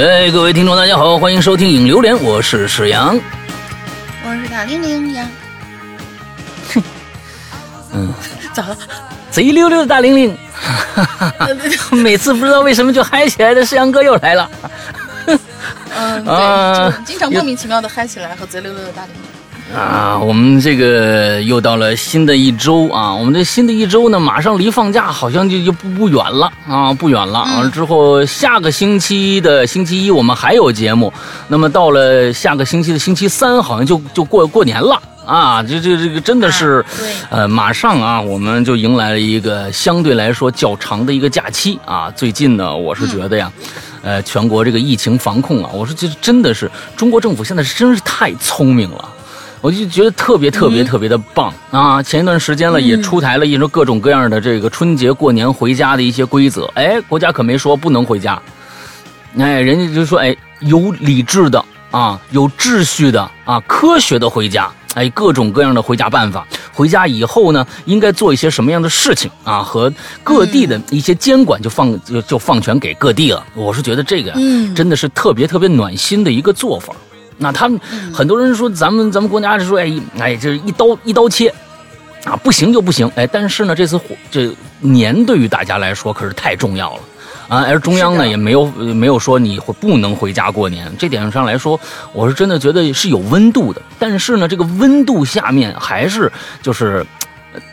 哎，各位听众，大家好，欢迎收听《影榴莲》，我是史阳，我是大玲玲呀。嗯，咋了？贼溜溜的大玲玲，每次不知道为什么就嗨起来的，史阳哥又来了。嗯，对，就经常莫名其妙的嗨起来，和贼溜溜的大玲玲。啊，我们这个又到了新的一周啊！我们这新的一周呢，马上离放假好像就就不不远了啊，不远了。完了之后，下个星期的星期一我们还有节目，那么到了下个星期的星期三，好像就就过过年了啊！这这这个真的是，呃，马上啊，我们就迎来了一个相对来说较长的一个假期啊。最近呢，我是觉得呀，呃，全国这个疫情防控啊，我说这真的是中国政府现在是真是太聪明了。我就觉得特别特别特别的棒啊！前一段时间了，也出台了一种各种各样的这个春节过年回家的一些规则。哎，国家可没说不能回家，哎，人家就说哎，有理智的啊，有秩序的啊，科学的回家。哎，各种各样的回家办法。回家以后呢，应该做一些什么样的事情啊？和各地的一些监管就放就就放权给各地了。我是觉得这个真的是特别特别暖心的一个做法。那他们很多人说咱们咱们国家是说哎哎就是一刀一刀切，啊不行就不行。哎，但是呢这次这年对于大家来说可是太重要了。啊，而中央呢也没有没有说你会不能回家过年，这点上来说我是真的觉得是有温度的，但是呢这个温度下面还是就是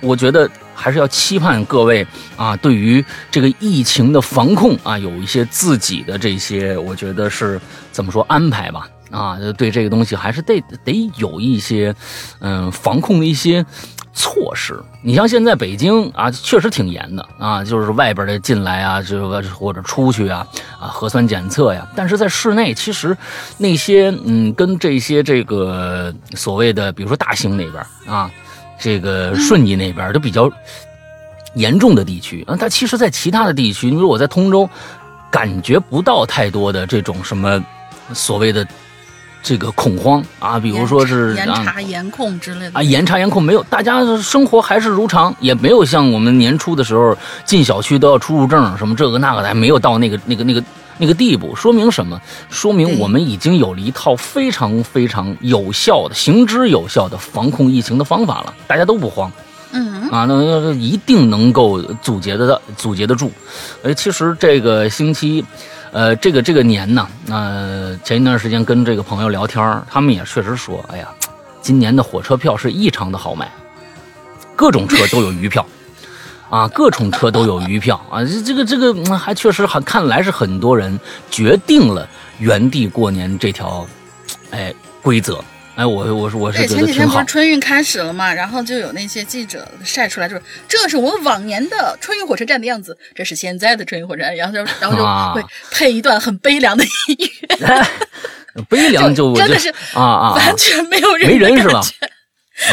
我觉得还是要期盼各位啊对于这个疫情的防控啊有一些自己的这些我觉得是怎么说安排吧。啊，对这个东西还是得得有一些，嗯，防控的一些措施。你像现在北京啊，确实挺严的啊，就是外边的进来啊，就或者出去啊，啊，核酸检测呀。但是在室内，其实那些嗯，跟这些这个所谓的，比如说大兴那边啊，这个顺义那边都比较严重的地区啊，它其实，在其他的地区，你说我在通州，感觉不到太多的这种什么所谓的。这个恐慌啊，比如说是严查严控之类的啊，严查严控没有，大家生活还是如常，也没有像我们年初的时候进小区都要出入证什么这个那个的，还没有到那个那个那个那个地步。说明什么？说明我们已经有了一套非常非常有效的、行之有效的防控疫情的方法了，大家都不慌。嗯啊，那一定能够阻截的阻截得住。哎，其实这个星期。呃，这个这个年呢，呃，前一段时间跟这个朋友聊天，他们也确实说，哎呀，今年的火车票是异常的好买，各种车都有余票，啊，各种车都有余票。啊，这这个这个还确实很，看来是很多人决定了原地过年这条，哎，规则。哎，我我是我是前几天不是春运开始了嘛，然后就有那些记者晒出来，就是这是我们往年的春运火车站的样子，这是现在的春运火车站，然后就然后就会配一段很悲凉的音乐，悲凉就真的是啊啊，完全没有人没人是吧？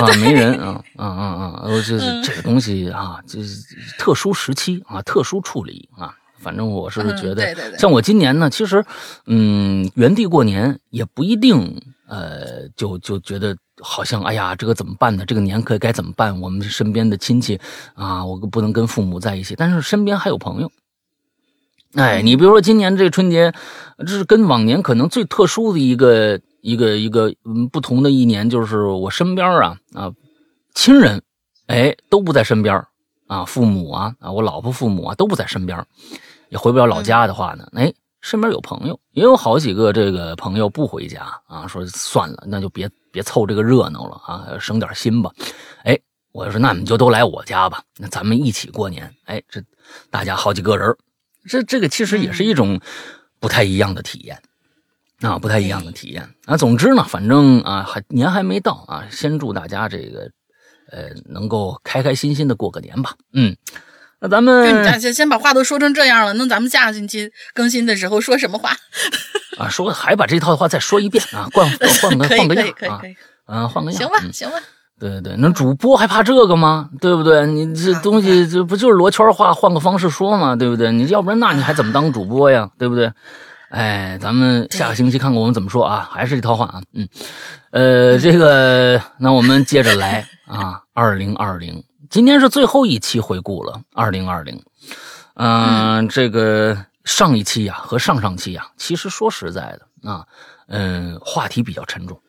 啊，没人啊啊啊啊！我这这个东西啊，就是特殊时期啊，特殊处理啊，反正我是觉得，像我今年呢，其实嗯，原地过年也不一定。呃，就就觉得好像，哎呀，这个怎么办呢？这个年可该怎么办？我们身边的亲戚啊，我不能跟父母在一起，但是身边还有朋友。哎，你比如说今年这春节，这是跟往年可能最特殊的一个一个一个嗯不同的一年，就是我身边啊啊亲人，哎都不在身边啊，父母啊啊，我老婆父母啊都不在身边，也回不了老家的话呢，哎。身边有朋友，也有好几个这个朋友不回家啊，说算了，那就别别凑这个热闹了啊，省点心吧。哎，我说那你就都来我家吧，那咱们一起过年。哎，这大家好几个人，这这个其实也是一种不太一样的体验啊，不太一样的体验啊。总之呢，反正啊，还年还没到啊，先祝大家这个呃能够开开心心的过个年吧。嗯。那咱们先先把话都说成这样了，那咱们下个星期更新的时候说什么话？啊，说还把这套话再说一遍啊，换换个 换个样啊，嗯，换个样。行吧，行吧。对对对，那主播还怕这个吗？对不对？你这东西这不就是罗圈话，换个方式说嘛？对不对？你要不然那你还怎么当主播呀？对不对？哎，咱们下个星期看看我们怎么说啊，还是这套话啊，嗯，呃，这个那我们接着来啊，二零二零。今天是最后一期回顾了，二零二零，嗯，这个上一期呀和上上期呀，其实说实在的啊，嗯，话题比较沉重。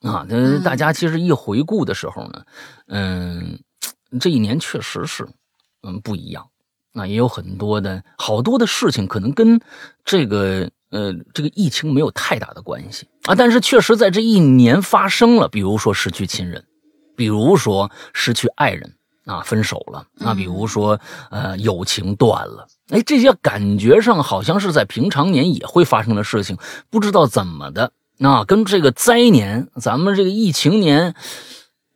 啊。那大家其实一回顾的时候呢，嗯，这一年确实是嗯不一样。那也有很多的好多的事情，可能跟这个呃这个疫情没有太大的关系。啊，但是确实在这一年发生了，比如说失去亲人，比如说失去爱人啊，分手了啊，比如说呃友情断了，哎，这些感觉上好像是在平常年也会发生的事情，不知道怎么的啊，跟这个灾年，咱们这个疫情年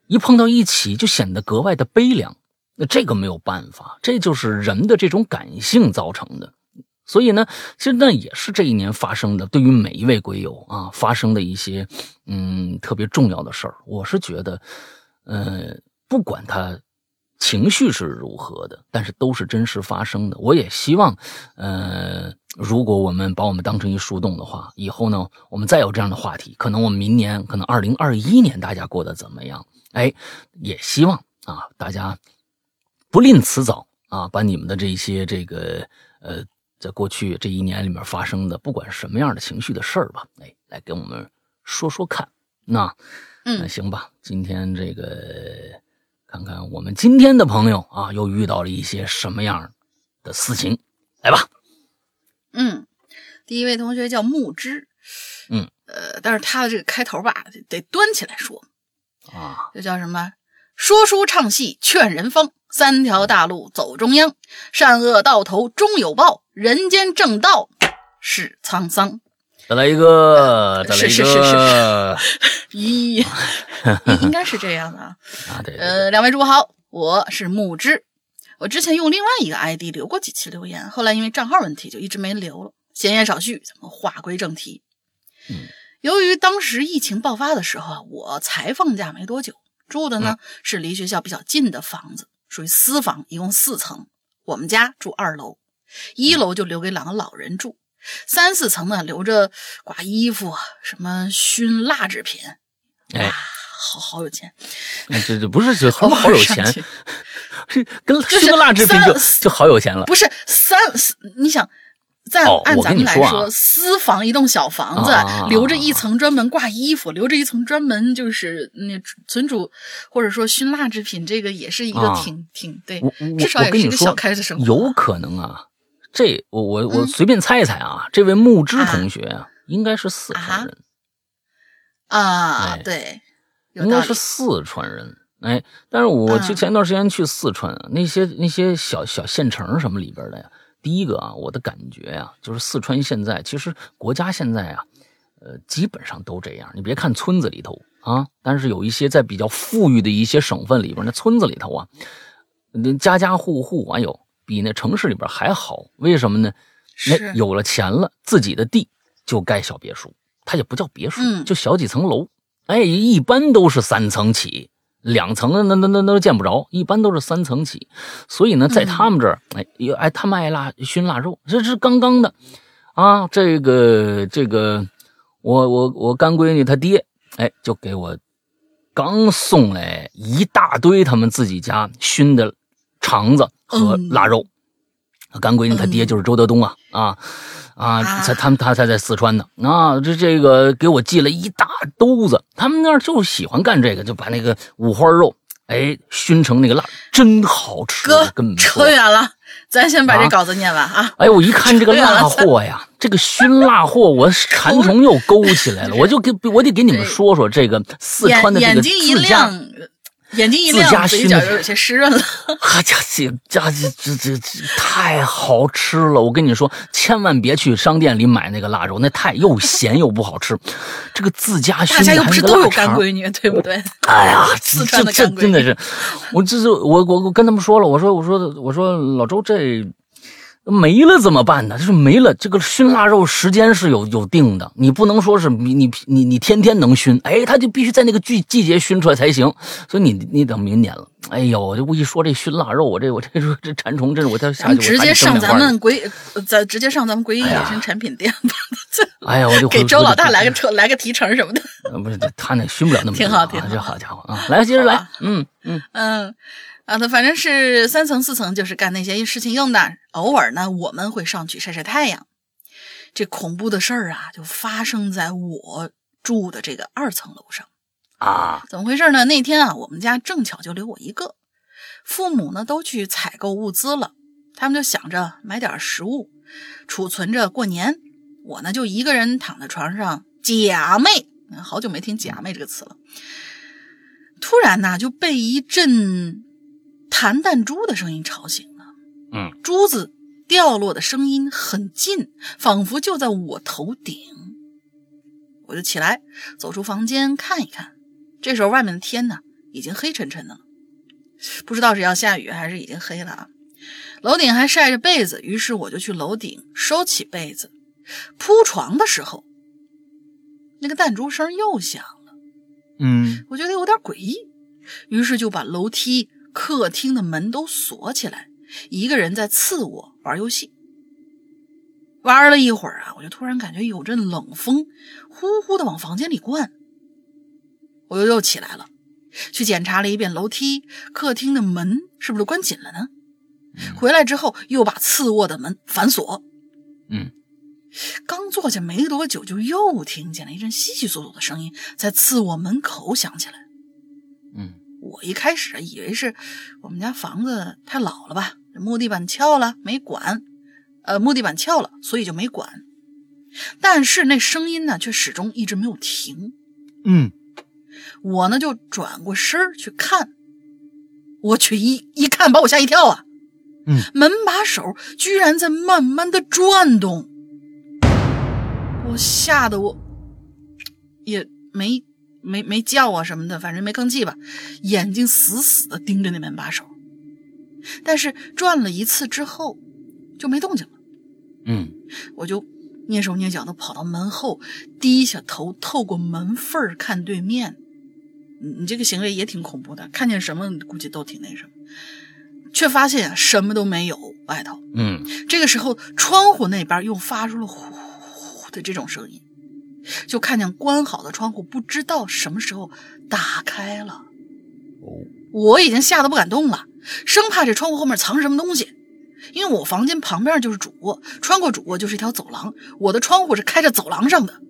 一碰到一起，就显得格外的悲凉。那这个没有办法，这就是人的这种感性造成的。所以呢，其实那也是这一年发生的，对于每一位鬼友啊，发生的一些嗯特别重要的事儿。我是觉得，呃，不管他情绪是如何的，但是都是真实发生的。我也希望，呃，如果我们把我们当成一树洞的话，以后呢，我们再有这样的话题，可能我们明年，可能二零二一年大家过得怎么样？哎，也希望啊，大家。不吝辞藻啊，把你们的这些这个呃，在过去这一年里面发生的，不管什么样的情绪的事儿吧，哎，来跟我们说说看。那，那行吧，今天这个看看我们今天的朋友啊，又遇到了一些什么样的私情，来吧。嗯，第一位同学叫木之，嗯，呃，但是他的这个开头吧，得端起来说啊，这叫什么？说书唱戏劝人方。三条大路走中央，善恶到头终有报，人间正道是沧桑。再来一个，再来一个。是是是是。咦，应该是这样的啊。呃，两位主播好，我是木之。我之前用另外一个 ID 留过几期留言，后来因为账号问题就一直没留了。闲言少叙，咱们话归正题。嗯，由于当时疫情爆发的时候啊，我才放假没多久，住的呢是离学校比较近的房子。属于私房，一共四层。我们家住二楼，一楼就留给两个老人住，三四层呢留着挂衣服、什么熏蜡制品。哎，好好有钱！这这不是这什么好有钱？是跟 熏蜡制品就就好有钱了？不是三，你想。在按咱们来说，私房一栋小房子，留着一层专门挂衣服，留着一层专门就是那存储或者说熏蜡制品，这个也是一个挺挺对，至少也是一个小开的生活。有可能啊，这我我我随便猜一猜啊，这位木之同学啊，应该是四川人啊，对，应该是四川人。哎，但是我去前段时间去四川，那些那些小小县城什么里边的呀。第一个啊，我的感觉呀，就是四川现在其实国家现在啊，呃，基本上都这样。你别看村子里头啊，但是有一些在比较富裕的一些省份里边，那村子里头啊，那家家户户哎呦，比那城市里边还好。为什么呢？那有了钱了，自己的地就盖小别墅，它也不叫别墅，就小几层楼。哎，一般都是三层起。两层的那那那那都见不着，一般都是三层起，所以呢，在他们这儿，哎，哎，他们爱腊熏腊肉，这是刚刚的，啊，这个这个，我我我干闺女她爹，哎，就给我刚送来一大堆他们自己家熏的肠子和腊肉，干闺女她爹就是周德东啊啊。啊，他他们他才在四川呢啊，这这个给我寄了一大兜子，他们那儿就喜欢干这个，就把那个五花肉，哎，熏成那个辣，真好吃。哥，扯远了，咱先把这稿子念完啊。哎，我一看这个 辣货呀，这个熏辣货，我馋 虫又勾起来了，我就给我得给你们说说这个四川的这个自家。眼睛一亮，嘴角就有些湿润了。哈，家家这这这这太好吃了！我跟你说，千万别去商店里买那个腊肉，那太又咸又不好吃。这个自家熏大家又不是都有干闺女，对不对？哎呀，这这这真的是，我这是我我我跟他们说了，我说我说我说老周这。没了怎么办呢？就是没了，这个熏腊肉时间是有有定的，你不能说是你你你你天天能熏，哎，他就必须在那个季季节熏出来才行。所以你你等明年了。哎呦，这我一说这熏腊肉，我这我这这馋虫，这是我这下去直接上咱们鬼，咱直接上咱们鬼影野生产品店吧。哎呀，我就给周老大来个车，来个提成什么的。不是他那熏不了那么挺好，挺好，这好家伙啊！来，接着来，嗯嗯嗯。啊，那反正是三层四层，就是干那些事情用的。偶尔呢，我们会上去晒晒太阳。这恐怖的事儿啊，就发生在我住的这个二层楼上啊。怎么回事呢？那天啊，我们家正巧就留我一个，父母呢都去采购物资了，他们就想着买点食物储存着过年。我呢就一个人躺在床上假寐，好久没听“假寐”这个词了。突然呢，就被一阵弹弹珠的声音吵醒了。嗯，珠子掉落的声音很近，仿佛就在我头顶。我就起来，走出房间看一看。这时候外面的天呢，已经黑沉沉的了，不知道是要下雨还是已经黑了啊。楼顶还晒着被子，于是我就去楼顶收起被子。铺床的时候，那个弹珠声又响了。嗯，我觉得有点诡异，于是就把楼梯、客厅的门都锁起来，一个人在次卧玩游戏。玩了一会儿啊，我就突然感觉有阵冷风呼呼的往房间里灌，我又又起来了，去检查了一遍楼梯、客厅的门是不是都关紧了呢？回来之后又把次卧的门反锁。嗯。刚坐下没多久，就又听见了一阵悉悉索索的声音在次卧门口响起来。嗯，我一开始以为是我们家房子太老了吧，木地板翘了没管，呃，木地板翘了，所以就没管。但是那声音呢，却始终一直没有停。嗯，我呢就转过身去看，我去一一看，把我吓一跳啊！嗯，门把手居然在慢慢的转动。我吓得我也没没没叫啊什么的，反正没吭气吧，眼睛死死的盯着那门把手。但是转了一次之后就没动静了。嗯，我就蹑手蹑脚的跑到门后，低下头透过门缝看对面。你这个行为也挺恐怖的，看见什么估计都挺那什么，却发现什么都没有外头。嗯，这个时候窗户那边又发出了呼呼。的这种声音，就看见关好的窗户不知道什么时候打开了。哦，我已经吓得不敢动了，生怕这窗户后面藏什么东西。因为我房间旁边就是主卧，穿过主卧就是一条走廊，我的窗户是开着走廊上的，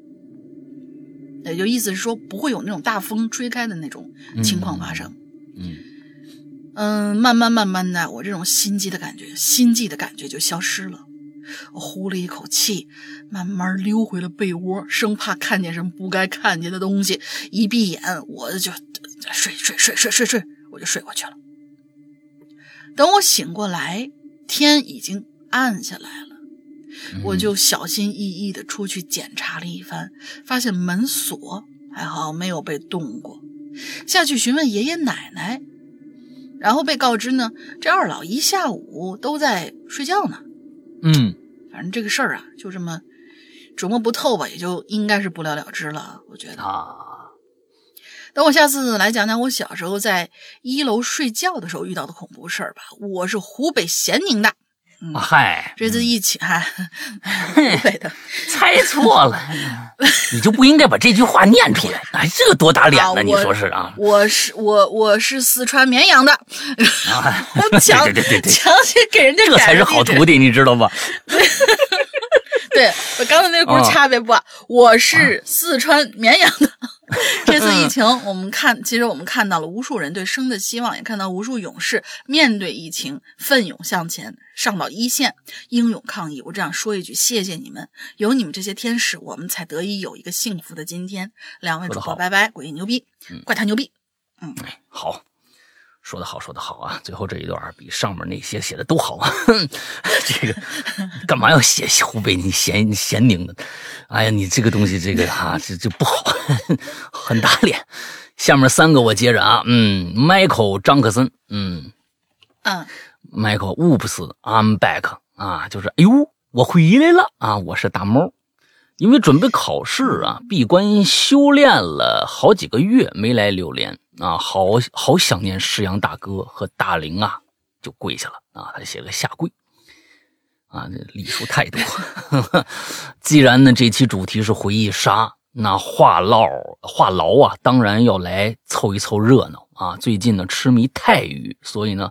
也就意思是说不会有那种大风吹开的那种情况发生。嗯嗯，慢慢慢慢的，我这种心悸的感觉，心悸的感觉就消失了。我呼了一口气，慢慢溜回了被窝，生怕看见什么不该看见的东西。一闭眼，我就睡睡睡睡睡睡，我就睡过去了。等我醒过来，天已经暗下来了，我就小心翼翼的出去检查了一番，发现门锁还好没有被动过。下去询问爷爷奶奶，然后被告知呢，这二老一下午都在睡觉呢。嗯，反正这个事儿啊，就这么琢磨不透吧，也就应该是不了了之了。我觉得啊，等我下次来讲讲我小时候在一楼睡觉的时候遇到的恐怖事儿吧。我是湖北咸宁的，嗨，这次一起哈的，猜错了，你就不应该把这句话念出来。哎，这个多打脸呢？你说是啊？我是我我是四川绵阳的，啊，强对对对对，强行给人家这才是好徒弟，你知道吧？对我刚才那轱辘掐别不，我是四川绵阳的。这次疫情，我们看，其实我们看到了无数人对生的希望，也看到无数勇士面对疫情奋勇向前，上到一线，英勇抗疫。我只想说一句，谢谢你们，有你们这些天使，我们才得以有一个幸福的今天。两位主播，拜拜，鬼牛逼，怪他牛逼，嗯，好。说的好，说的好啊！最后这一段比上面那些写的都好啊。这个 干嘛要写湖北你咸咸宁的？哎呀，你这个东西，这个啊，这这不好，很打脸。下面三个我接着啊，嗯，Michael 张克森，嗯嗯，Michael Whoops，I'm back 啊，就是哎呦，我回来了啊，我是大猫。因为准备考试啊，闭关修炼了好几个月，没来榴莲啊，好好想念石阳大哥和大玲啊，就跪下了啊，他写个下跪啊，这礼数太多。既然呢，这期主题是回忆杀，那话唠话痨啊，当然要来凑一凑热闹啊，最近呢痴迷泰语，所以呢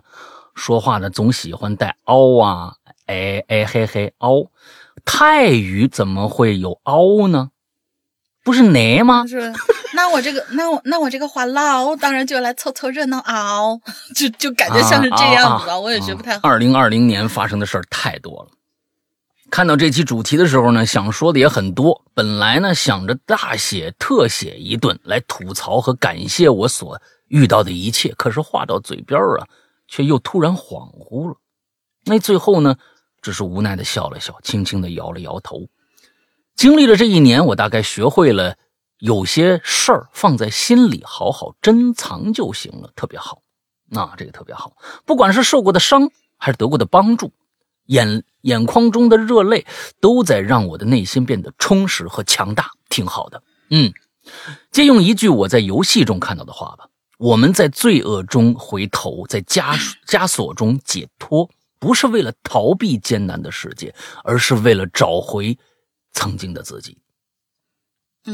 说话呢总喜欢带凹啊，哎哎嘿嘿凹。泰语怎么会有凹呢？不是奶吗？是，那我这个，那我那我这个话唠，当然就来凑凑热闹嗷，就就感觉像是这样子啊。我也学不太好。二零二零年发生的事儿太多了。看到这期主题的时候呢，想说的也很多。本来呢想着大写特写一顿来吐槽和感谢我所遇到的一切，可是话到嘴边啊，却又突然恍惚了。那最后呢，只是无奈的笑了笑，轻轻的摇了摇头。经历了这一年，我大概学会了有些事儿放在心里，好好珍藏就行了，特别好。那这个特别好，不管是受过的伤，还是得过的帮助，眼眼眶中的热泪，都在让我的内心变得充实和强大，挺好的。嗯，借用一句我在游戏中看到的话吧：我们在罪恶中回头，在枷枷锁中解脱，不是为了逃避艰难的世界，而是为了找回。曾经的自己，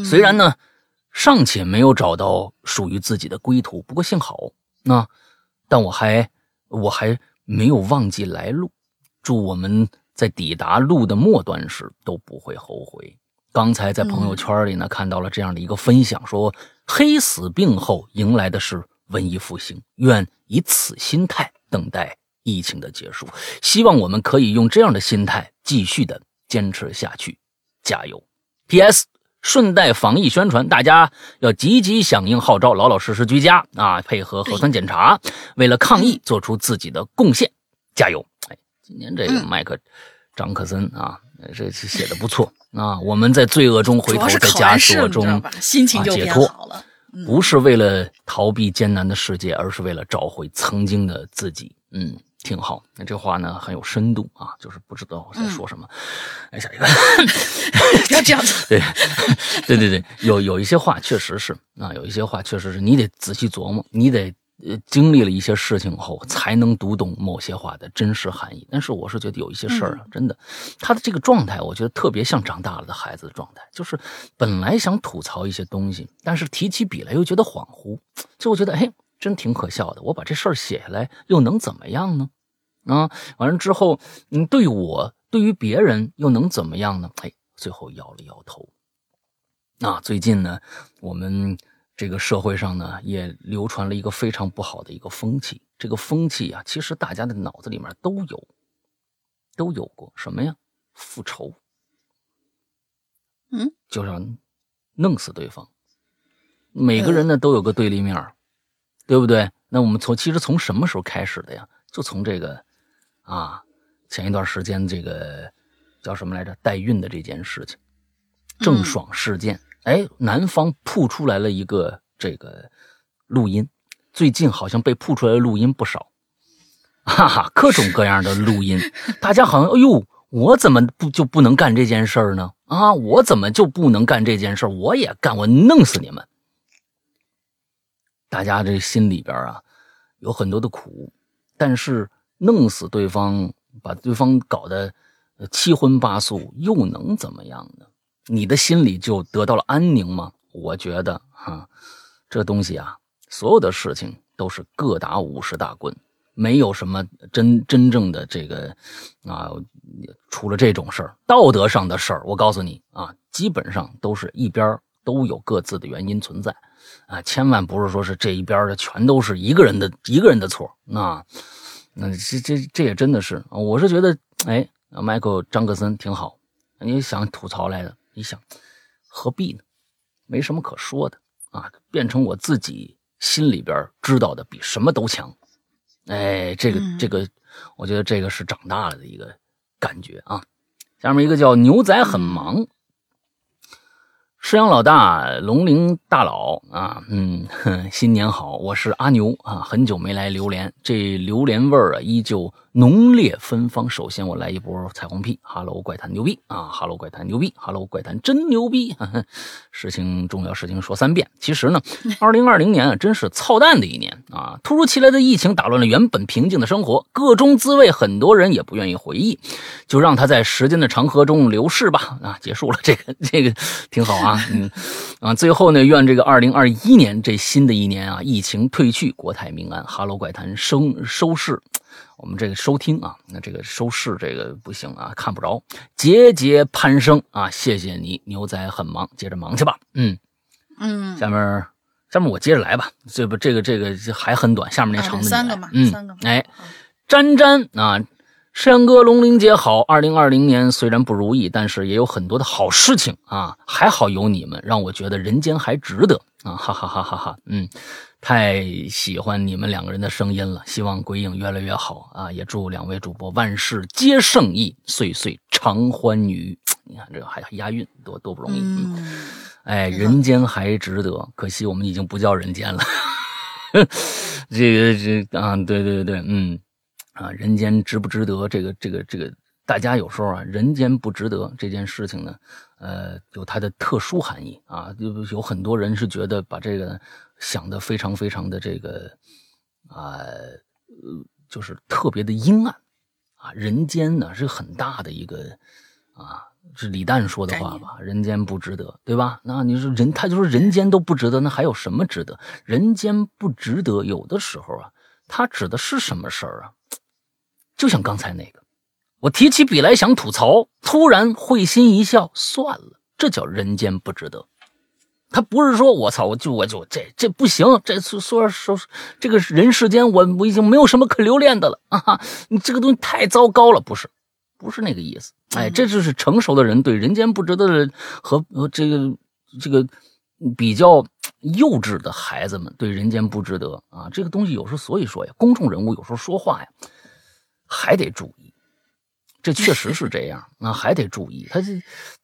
虽然呢，尚且没有找到属于自己的归途，不过幸好，那，但我还我还没有忘记来路。祝我们在抵达路的末端时都不会后悔。刚才在朋友圈里呢看到了这样的一个分享，说黑死病后迎来的是文艺复兴，愿以此心态等待疫情的结束。希望我们可以用这样的心态继续的坚持下去。加油！P.S. 顺带防疫宣传，大家要积极响应号召，老老实实居家啊，配合核酸检查，为了抗疫做出自己的贡献，加油！哎，今年这个麦克张克森啊，这写的不错啊。我们在罪恶中回头，在枷锁中心情就解脱，不是为了逃避艰难的世界，而是为了找回曾经的自己。嗯。挺好，那这话呢很有深度啊，就是不知道我在说什么。哎，下一个，不要这样子。对，对对对，有有一些话确实是啊，有一些话确实是你得仔细琢磨，你得呃经历了一些事情后才能读懂某些话的真实含义。但是我是觉得有一些事儿啊，真的，他的这个状态，我觉得特别像长大了的孩子的状态，就是本来想吐槽一些东西，但是提起笔来又觉得恍惚，就我觉得哎。真挺可笑的，我把这事儿写下来又能怎么样呢？啊，完了之后，嗯，对我，对于别人又能怎么样呢？哎，最后摇了摇头。啊，最近呢，我们这个社会上呢，也流传了一个非常不好的一个风气。这个风气啊，其实大家的脑子里面都有，都有过什么呀？复仇。嗯，就要弄死对方。每个人呢，都有个对立面。对不对？那我们从其实从什么时候开始的呀？就从这个，啊，前一段时间这个叫什么来着？代孕的这件事情，郑爽事件。哎，男方曝出来了一个这个录音，最近好像被曝出来的录音不少，哈哈，各种各样的录音。大家好像，哎呦，我怎么不就不能干这件事儿呢？啊，我怎么就不能干这件事儿？我也干，我弄死你们！大家这心里边啊，有很多的苦，但是弄死对方，把对方搞得七荤八素，又能怎么样呢？你的心里就得到了安宁吗？我觉得哈，这东西啊，所有的事情都是各打五十大棍，没有什么真真正的这个啊，除了这种事儿，道德上的事儿，我告诉你啊，基本上都是一边都有各自的原因存在。啊，千万不是说是这一边的全都是一个人的一个人的错，那那这这这也真的是，我是觉得，哎，Michael 张克森挺好，你想吐槽来的，你想何必呢？没什么可说的啊，变成我自己心里边知道的比什么都强，哎，这个这个，我觉得这个是长大了的一个感觉啊。下面一个叫牛仔很忙。师阳老大，龙陵大佬啊，嗯，新年好，我是阿牛啊，很久没来榴莲，这榴莲味儿啊依旧浓烈芬芳。首先我来一波彩虹屁，Hello 怪谈牛逼啊，Hello 怪谈牛逼，Hello 怪谈真牛逼。事情重要事情说三遍。其实呢，二零二零年啊真是操蛋的一年啊，突如其来的疫情打乱了原本平静的生活，各种滋味很多人也不愿意回忆，就让它在时间的长河中流逝吧。啊，结束了，这个这个挺好啊。吧？嗯啊，最后呢，愿这个二零二一年这新的一年啊，疫情退去，国泰民安。哈喽怪谈收收视，我们这个收听啊，那这个收视这个不行啊，看不着，节节攀升啊！谢谢你，牛仔很忙，接着忙去吧。嗯嗯，下面下面我接着来吧，这不这个这个还很短，下面那长的三个嘛，嗯，三个，哎，詹詹啊。山哥，龙玲姐好。二零二零年虽然不如意，但是也有很多的好事情啊。还好有你们，让我觉得人间还值得啊！哈哈哈哈哈。嗯，太喜欢你们两个人的声音了。希望鬼影越来越好啊！也祝两位主播万事皆胜意，岁岁常欢愉。你看这个还押韵，多多不容易。嗯，哎，人间还值得，可惜我们已经不叫人间了。这个这啊，对对对，嗯。啊，人间值不值得？这个、这个、这个，大家有时候啊，人间不值得这件事情呢，呃，有它的特殊含义啊。就有很多人是觉得把这个想的非常非常的这个啊，呃，就是特别的阴暗啊。人间呢是很大的一个啊，是李诞说的话吧？人间不值得，对吧？那你说人，他就说人间都不值得，那还有什么值得？人间不值得，有的时候啊，他指的是什么事儿啊？就像刚才那个，我提起笔来想吐槽，突然会心一笑，算了，这叫人间不值得。他不是说我操，我就我就这这不行，这说说说这个人世间，我我已经没有什么可留恋的了啊！你这个东西太糟糕了，不是，不是那个意思。哎，这就是成熟的人对人间不值得的和和这个这个比较幼稚的孩子们对人间不值得啊，这个东西有时候所以说呀，公众人物有时候说话呀。还得注意，这确实是这样那，还得注意。他这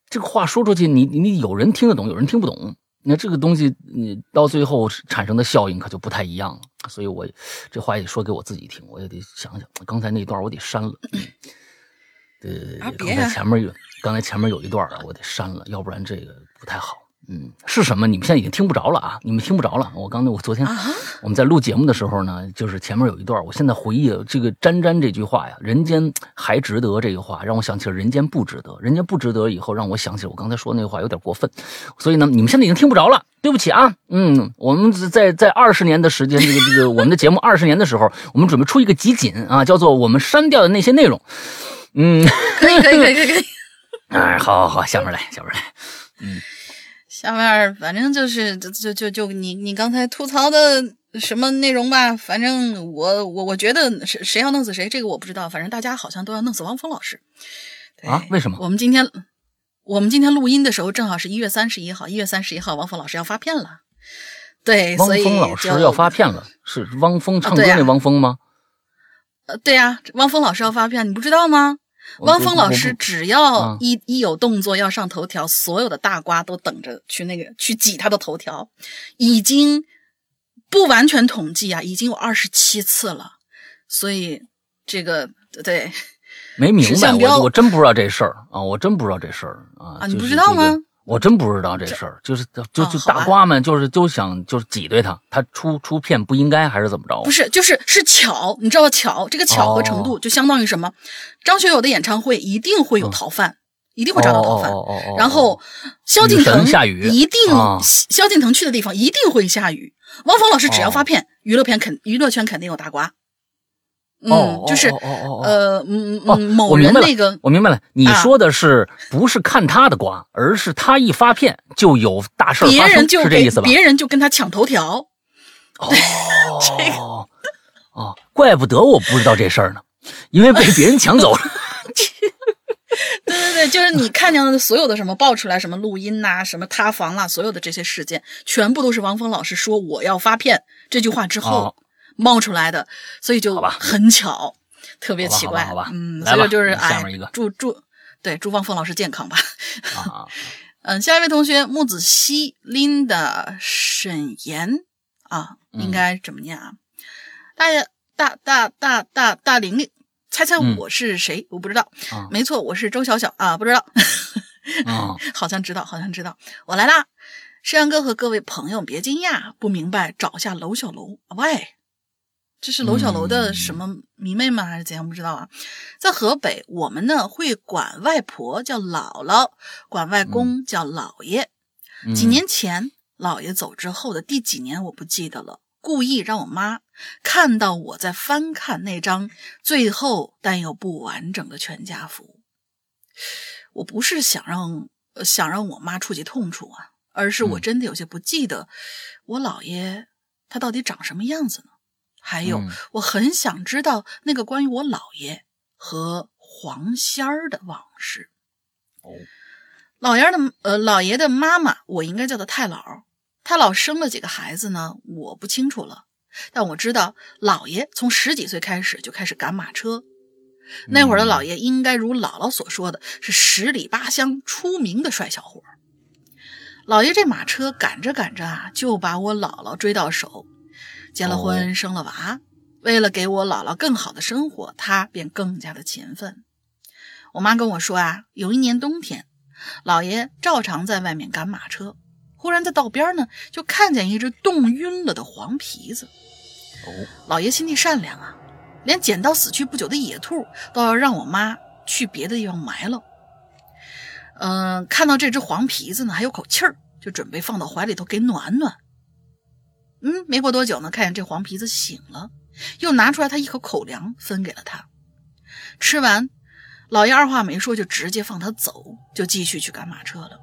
这个话说出去，你你有人听得懂，有人听不懂。那这个东西，你到最后产生的效应可就不太一样了。所以我这话也说给我自己听，我也得想想。刚才那段我得删了。对，刚才前面有，刚才前面有一段啊，我得删了，要不然这个不太好。嗯，是什么？你们现在已经听不着了啊！你们听不着了。我刚才我昨天我们在录节目的时候呢，就是前面有一段，我现在回忆这个“沾沾”这句话呀，“人间还值得”这个话，让我想起了“人间不值得”。人间不值得以后，让我想起了我刚才说那个话有点过分，所以呢，你们现在已经听不着了，对不起啊。嗯，我们在在二十年的时间，这个这个我们的节目二十年的时候，我们准备出一个集锦啊，叫做我们删掉的那些内容。嗯，可以可以可以可以。哎，好好好，下面来，下面来，嗯。下面反正就是就就就就你你刚才吐槽的什么内容吧，反正我我我觉得谁谁要弄死谁，这个我不知道，反正大家好像都要弄死汪峰老师啊？为什么？我们今天我们今天录音的时候正好是一月三十一号，一月三十一号汪峰老师要发片了，对，汪峰老师要发片了，是汪峰唱歌那汪峰吗？呃，对呀，汪峰老师要发片，你不知道吗？汪峰老师只要一一有动作要上头条，所有的大瓜都等着去那个去挤他的头条，已经不完全统计啊，已经有二十七次了。所以这个对，没明白，我我真不知道这事儿啊，我真不知道这事儿啊，你不知道吗？我真不知道这事儿，就是就就大瓜们就是都想就是挤兑他，他出出片不应该还是怎么着？不是，就是是巧，你知道巧这个巧合程度就相当于什么？张学友的演唱会一定会有逃犯，一定会找到逃犯。然后萧敬腾下雨，一定萧敬腾去的地方一定会下雨。汪峰老师只要发片，娱乐片肯娱乐圈肯定有大瓜。嗯，就是呃，嗯嗯，某人那个，我明白了。你说的是不是看他的瓜，而是他一发片就有大事发生，是这意思吧？别人就跟他抢头条。哦，这个哦，怪不得我不知道这事儿呢，因为被别人抢走了。对对对，就是你看见的所有的什么爆出来什么录音呐，什么塌房啦，所有的这些事件，全部都是王峰老师说我要发片这句话之后。冒出来的，所以就很巧，特别奇怪，好吧？嗯，所以就是哎，祝祝对祝汪峰老师健康吧。啊，嗯，下一位同学木子熙 Linda 沈岩啊，应该怎么念啊？大大大大大大玲玲，猜猜我是谁？我不知道。没错，我是周小小啊，不知道。啊，好像知道，好像知道。我来啦，山羊哥和各位朋友别惊讶，不明白找下楼小楼。喂。这是楼小楼的什么迷妹吗？还是怎样？不知道啊。在河北，我们呢会管外婆叫姥姥，管外公叫姥爷。几年前姥爷走之后的第几年我不记得了，故意让我妈看到我在翻看那张最后但又不完整的全家福。我不是想让想让我妈触及痛处啊，而是我真的有些不记得我姥爷他到底长什么样子呢？还有，我很想知道那个关于我姥爷和黄仙儿的往事。哦。老爷的呃，老爷的妈妈，我应该叫她太姥。太姥生了几个孩子呢？我不清楚了。但我知道，姥爷从十几岁开始就开始赶马车。那会儿的老爷应该如姥姥所说的是十里八乡出名的帅小伙。老爷这马车赶着赶着啊，就把我姥姥追到手，结了婚，生了娃。为了给我姥姥更好的生活，他便更加的勤奋。我妈跟我说啊，有一年冬天。姥爷照常在外面赶马车，忽然在道边呢，就看见一只冻晕了的黄皮子。哦，老爷心地善良啊，连捡到死去不久的野兔都要让我妈去别的地方埋了。嗯，看到这只黄皮子呢，还有口气儿，就准备放到怀里头给暖暖。嗯，没过多久呢，看见这黄皮子醒了，又拿出来他一口口粮分给了他，吃完。老爷二话没说，就直接放他走，就继续去赶马车了。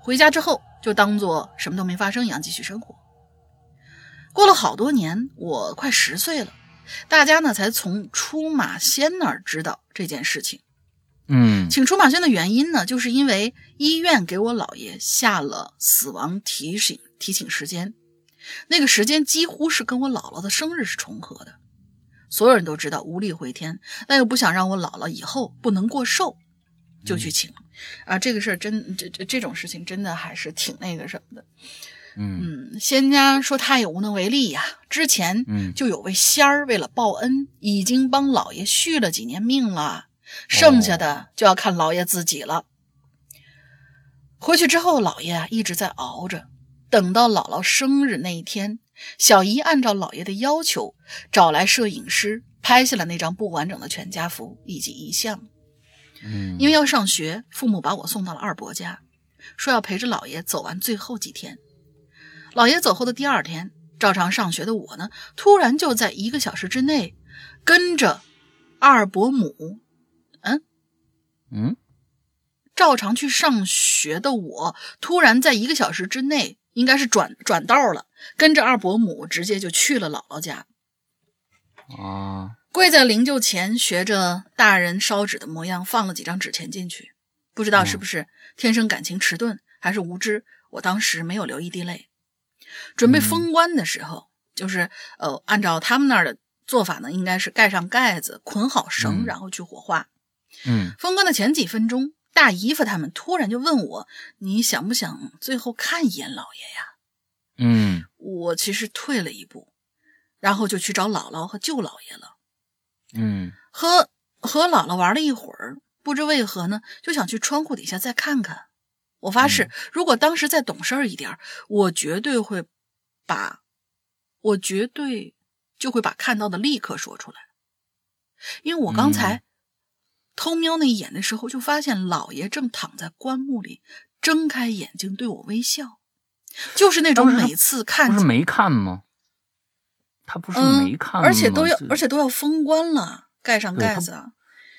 回家之后，就当做什么都没发生一样继续生活。过了好多年，我快十岁了，大家呢才从出马仙那儿知道这件事情。嗯，请出马仙的原因呢，就是因为医院给我姥爷下了死亡提醒提醒时间，那个时间几乎是跟我姥姥的生日是重合的。所有人都知道无力回天，但又不想让我姥姥以后不能过寿，就去请啊。这个事儿真这这这种事情真的还是挺那个什么的。嗯嗯，仙家说他也无能为力呀。之前就有位仙儿为了报恩，已经帮老爷续了几年命了，剩下的就要看老爷自己了。回去之后，老爷一直在熬着，等到姥姥生日那一天。小姨按照姥爷的要求，找来摄影师拍下了那张不完整的全家福以及遗像。嗯，因为要上学，父母把我送到了二伯家，说要陪着姥爷走完最后几天。姥爷走后的第二天，照常上学的我呢，突然就在一个小时之内，跟着二伯母，嗯嗯，照常去上学的我，突然在一个小时之内。应该是转转道了，跟着二伯母直接就去了姥姥家。啊，跪在灵柩前，学着大人烧纸的模样，放了几张纸钱进去。不知道是不是天生感情迟钝，还是无知，我当时没有流一滴泪。准备封棺的时候，就是呃，按照他们那儿的做法呢，应该是盖上盖子，捆好绳，然后去火化。嗯，封棺的前几分钟。大姨夫他们突然就问我：“你想不想最后看一眼老爷呀？”嗯，我其实退了一步，然后就去找姥姥和舅姥爷了。嗯，和和姥姥玩了一会儿，不知为何呢，就想去窗户底下再看看。我发誓，如果当时再懂事一点，我绝对会把，我绝对就会把看到的立刻说出来，因为我刚才。偷瞄那一眼的时候，就发现老爷正躺在棺木里，睁开眼睛对我微笑，就是那种每次看不是没看吗？他不是没看吗？而且都要而且都要封棺了，盖上盖子。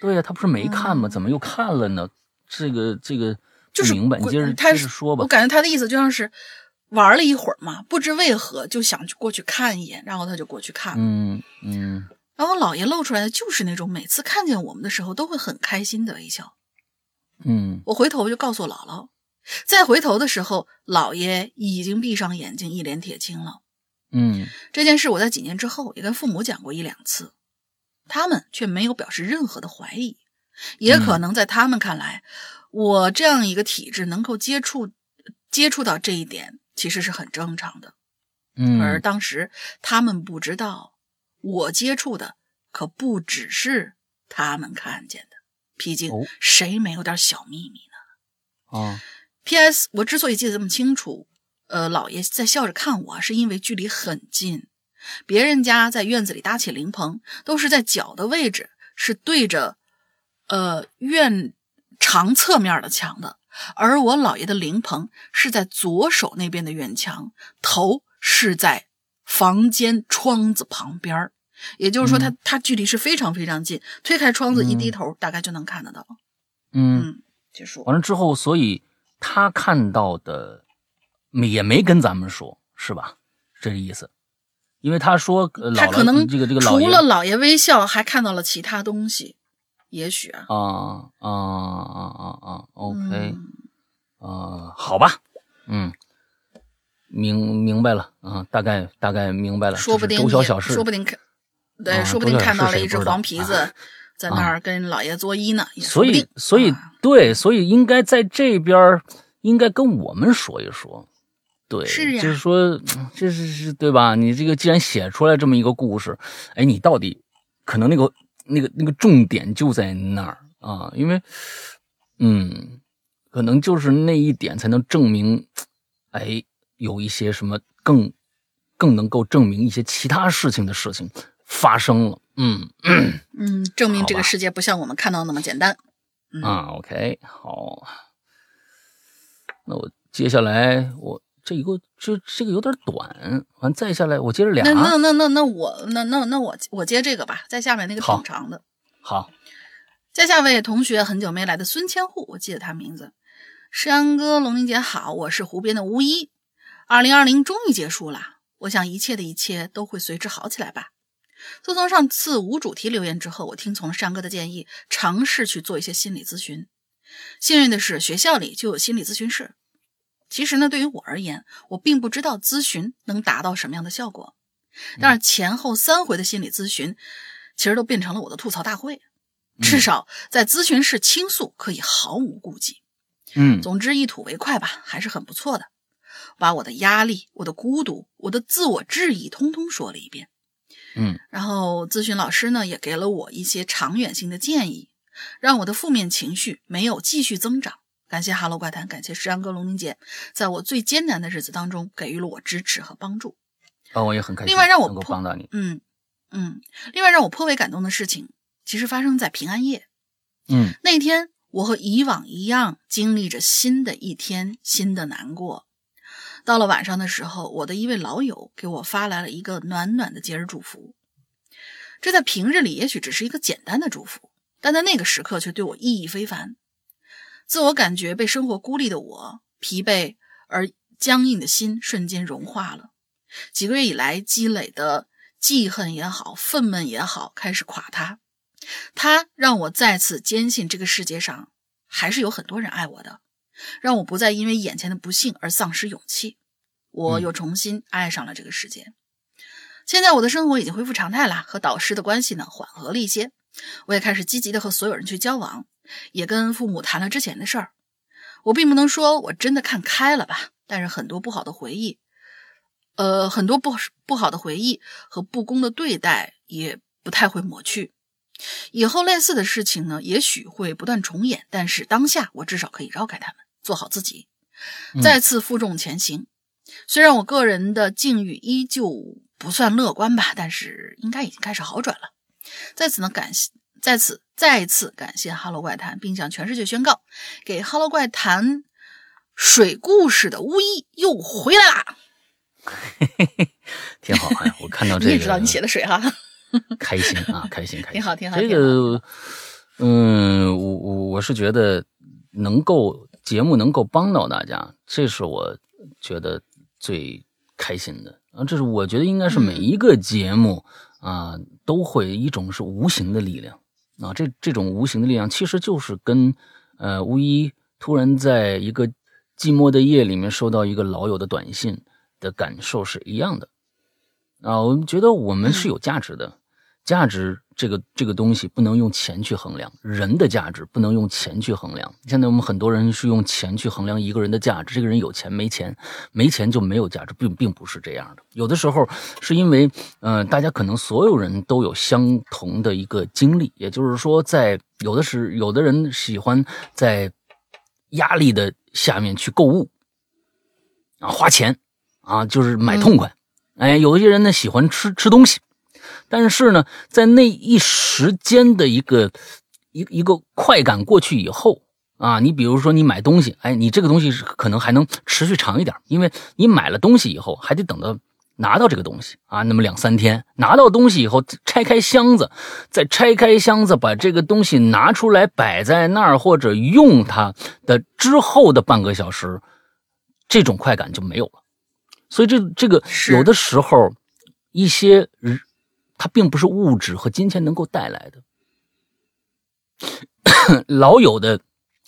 对呀，他不是没看吗？怎么又看了呢？这个这个就是明白。你接着接着说吧。我感觉他的意思就像是玩了一会儿嘛，不知为何就想去过去看一眼，然后他就过去看了。嗯嗯。然后姥爷露出来的就是那种每次看见我们的时候都会很开心的微笑。嗯，我回头就告诉姥姥，再回头的时候，姥爷已经闭上眼睛，一脸铁青了。嗯，这件事我在几年之后也跟父母讲过一两次，他们却没有表示任何的怀疑。也可能在他们看来，我这样一个体质能够接触接触到这一点，其实是很正常的。嗯，而当时他们不知道。我接触的可不只是他们看见的，毕竟谁没有点小秘密呢？啊。P.S. 我之所以记得这么清楚，呃，老爷在笑着看我，是因为距离很近。别人家在院子里搭起灵棚，都是在脚的位置，是对着呃院长侧面的墙的，而我姥爷的灵棚是在左手那边的院墙，头是在房间窗子旁边儿。也就是说，他他距离是非常非常近，推开窗子一低头，大概就能看得到。嗯，结束。完了之后，所以他看到的也没跟咱们说，是吧？这个意思。因为他说，他可能这个这个除了老爷微笑，还看到了其他东西，也许啊。啊啊啊啊啊！OK，啊，好吧，嗯，明明白了啊，大概大概明白了。说不定周小小事，说不定看。对，说不定看到了一只黄皮子，在那儿跟老爷作揖呢。所以，所以，对，所以应该在这边，应该跟我们说一说。对，是就是说，这是是，对吧？你这个既然写出来这么一个故事，哎，你到底可能那个那个那个重点就在那儿啊？因为，嗯，可能就是那一点才能证明，哎，有一些什么更更能够证明一些其他事情的事情。发生了，嗯嗯，证明这个世界不像我们看到那么简单。啊，OK，好，那我接下来我这一个这这个有点短，完再下来我接着俩。那那那那那我那那那我我接这个吧，在下面那个挺长的。好，在下位同学很久没来的孙千户，我记得他名字。诗阳哥，龙玲姐好，我是湖边的巫医。二零二零终于结束了，我想一切的一切都会随之好起来吧。自从上次无主题留言之后，我听从了山哥的建议，尝试去做一些心理咨询。幸运的是，学校里就有心理咨询室。其实呢，对于我而言，我并不知道咨询能达到什么样的效果。但是前后三回的心理咨询，其实都变成了我的吐槽大会。至少在咨询室倾诉可以毫无顾忌。嗯，总之一吐为快吧，还是很不错的。把我的压力、我的孤独、我的自我质疑，通通说了一遍。嗯，然后咨询老师呢也给了我一些长远性的建议，让我的负面情绪没有继续增长。感谢哈喽怪谈，感谢石阳哥、龙玲姐，在我最艰难的日子当中给予了我支持和帮助。啊，我也很开心。另外让我能够帮到你。嗯嗯，另外让我颇为感动的事情，其实发生在平安夜。嗯，那天我和以往一样，经历着新的一天，新的难过。到了晚上的时候，我的一位老友给我发来了一个暖暖的节日祝福。这在平日里也许只是一个简单的祝福，但在那个时刻却对我意义非凡。自我感觉被生活孤立的我，疲惫而僵硬的心瞬间融化了。几个月以来积累的记恨也好，愤懑也好，开始垮塌。它让我再次坚信这个世界上还是有很多人爱我的。让我不再因为眼前的不幸而丧失勇气，我又重新爱上了这个世界。现在我的生活已经恢复常态了，和导师的关系呢缓和了一些，我也开始积极的和所有人去交往，也跟父母谈了之前的事儿。我并不能说我真的看开了吧，但是很多不好的回忆，呃，很多不不好的回忆和不公的对待也不太会抹去。以后类似的事情呢，也许会不断重演，但是当下我至少可以绕开他们。做好自己，再次负重前行。虽然我个人的境遇依旧不算乐观吧，但是应该已经开始好转了。在此呢，感谢在此再次感谢《哈喽怪谈》，并向全世界宣告：给《哈喽怪谈》水故事的巫医又回来啦！嘿嘿嘿，挺好哎，我看到 这个，你也知道你写的水哈，开心啊，开心开心，挺好挺好。这个，嗯，我我我是觉得。能够节目能够帮到大家，这是我觉得最开心的啊！这是我觉得应该是每一个节目啊都会一种是无形的力量啊，这这种无形的力量其实就是跟呃巫医突然在一个寂寞的夜里面收到一个老友的短信的感受是一样的啊！我们觉得我们是有价值的，价值。这个这个东西不能用钱去衡量，人的价值不能用钱去衡量。现在我们很多人是用钱去衡量一个人的价值，这个人有钱没钱，没钱就没有价值，并并不是这样的。有的时候是因为，嗯，大家可能所有人都有相同的一个经历，也就是说，在有的是有的人喜欢在压力的下面去购物啊，花钱啊，就是买痛快。哎，有一些人呢喜欢吃吃东西。但是呢，在那一时间的一个一一个快感过去以后啊，你比如说你买东西，哎，你这个东西是可能还能持续长一点，因为你买了东西以后还得等到拿到这个东西啊，那么两三天拿到东西以后拆开箱子，再拆开箱子把这个东西拿出来摆在那儿或者用它的之后的半个小时，这种快感就没有了。所以这这个有的时候一些它并不是物质和金钱能够带来的，老友的。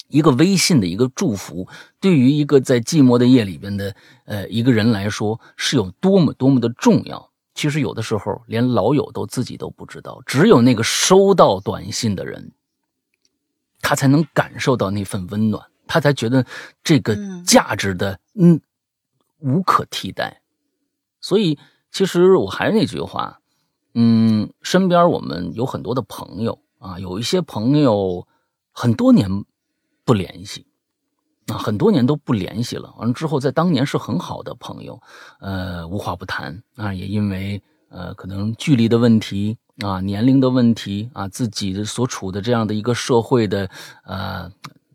一个微信的一个祝福，对于一个在寂寞的夜里边的呃一个人来说，是有多么多么的重要。其实有的时候连老友都自己都不知道，只有那个收到短信的人，他才能感受到那份温暖，他才觉得这个价值的嗯无可替代。所以，其实我还是那句话，嗯，身边我们有很多的朋友啊，有一些朋友很多年。不联系，啊，很多年都不联系了。完了之后，在当年是很好的朋友，呃，无话不谈啊。也因为呃，可能距离的问题啊，年龄的问题啊，自己的所处的这样的一个社会的呃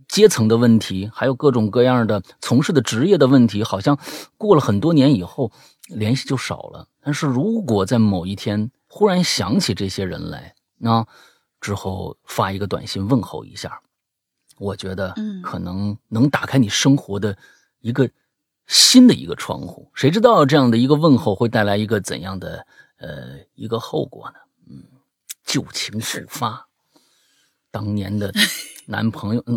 阶层的问题，还有各种各样的从事的职业的问题，好像过了很多年以后联系就少了。但是如果在某一天忽然想起这些人来，那之后发一个短信问候一下。我觉得，可能能打开你生活的一个新的一个窗户。谁知道这样的一个问候会带来一个怎样的呃一个后果呢？嗯，旧情复发，当年的男朋友，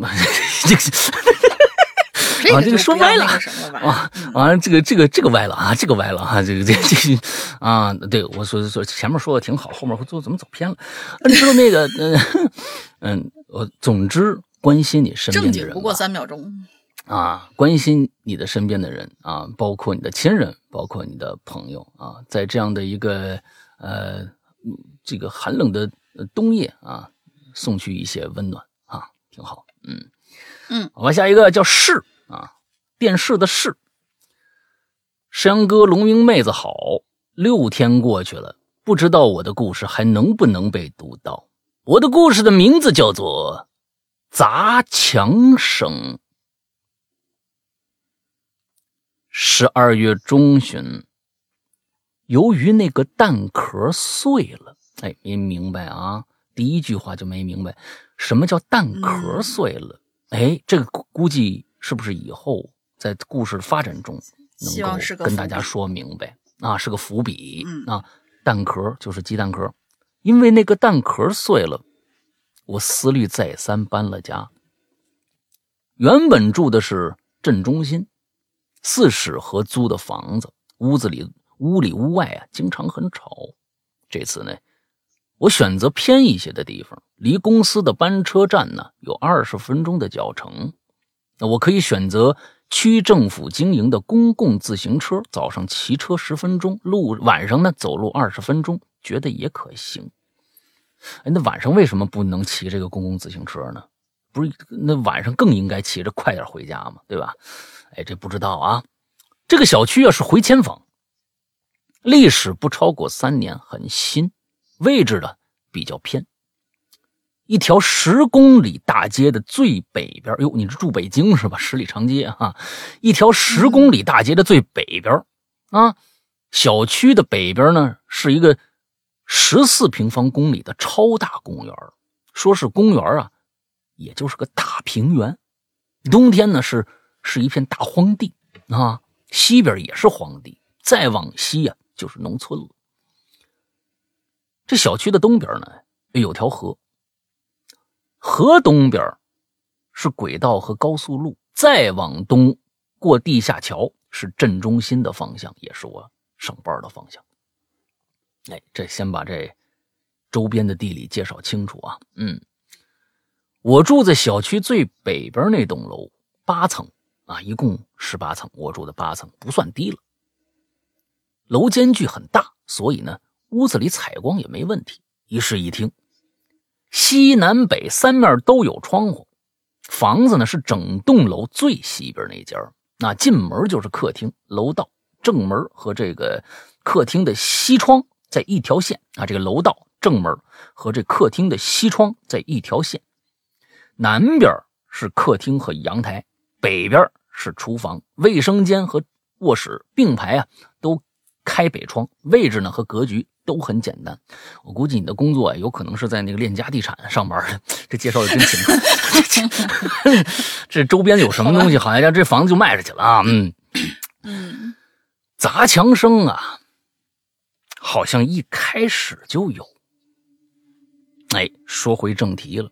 这个啊，这个说歪了啊，完了，这个这个这个歪了啊，这个歪了啊，这个这这啊，对我说说前面说的挺好，后面做怎么走偏了？你知道那个嗯嗯，我总之。关心你身边的人，不过三秒钟啊！关心你的身边的人啊，包括你的亲人，包括你的朋友啊，在这样的一个呃这个寒冷的冬夜啊，送去一些温暖啊，挺好。嗯嗯，好吧，下一个叫视啊，电视的视。山羊哥、龙云妹子好，六天过去了，不知道我的故事还能不能被读到。我的故事的名字叫做。砸墙声。十二月中旬，由于那个蛋壳碎了，哎，没明白啊！第一句话就没明白，什么叫蛋壳碎了？哎，这个估计是不是以后在故事发展中能够跟大家说明白啊？是个伏笔啊！蛋壳就是鸡蛋壳，因为那个蛋壳碎了。我思虑再三，搬了家。原本住的是镇中心，四室合租的房子，屋子里、屋里屋外啊，经常很吵。这次呢，我选择偏一些的地方，离公司的班车站呢有二十分钟的脚程。那我可以选择区政府经营的公共自行车，早上骑车十分钟，路晚上呢走路二十分钟，觉得也可行。哎，那晚上为什么不能骑这个公共自行车呢？不是，那晚上更应该骑着快点回家嘛，对吧？哎，这不知道啊。这个小区啊是回迁房，历史不超过三年，很新。位置呢比较偏，一条十公里大街的最北边。哟，你是住北京是吧？十里长街啊，一条十公里大街的最北边啊。小区的北边呢是一个。十四平方公里的超大公园，说是公园啊，也就是个大平原。冬天呢是是一片大荒地啊，西边也是荒地，再往西呀就是农村了。这小区的东边呢有条河，河东边是轨道和高速路，再往东过地下桥是镇中心的方向，也是我上班的方向。哎，这先把这周边的地理介绍清楚啊。嗯，我住在小区最北边那栋楼，八层啊，一共十八层，我住的八层不算低了。楼间距很大，所以呢，屋子里采光也没问题。一室一厅，西南北三面都有窗户。房子呢是整栋楼最西边那间，那进门就是客厅、楼道、正门和这个客厅的西窗。在一条线啊，这个楼道正门和这客厅的西窗在一条线，南边是客厅和阳台，北边是厨房、卫生间和卧室并排啊，都开北窗，位置呢和格局都很简单。我估计你的工作啊，有可能是在那个链家地产上班的。这介绍的真勤快，这周边有什么东西，好像这房子就卖出去了啊。嗯嗯，砸墙声啊，好像一开始就有。哎，说回正题了，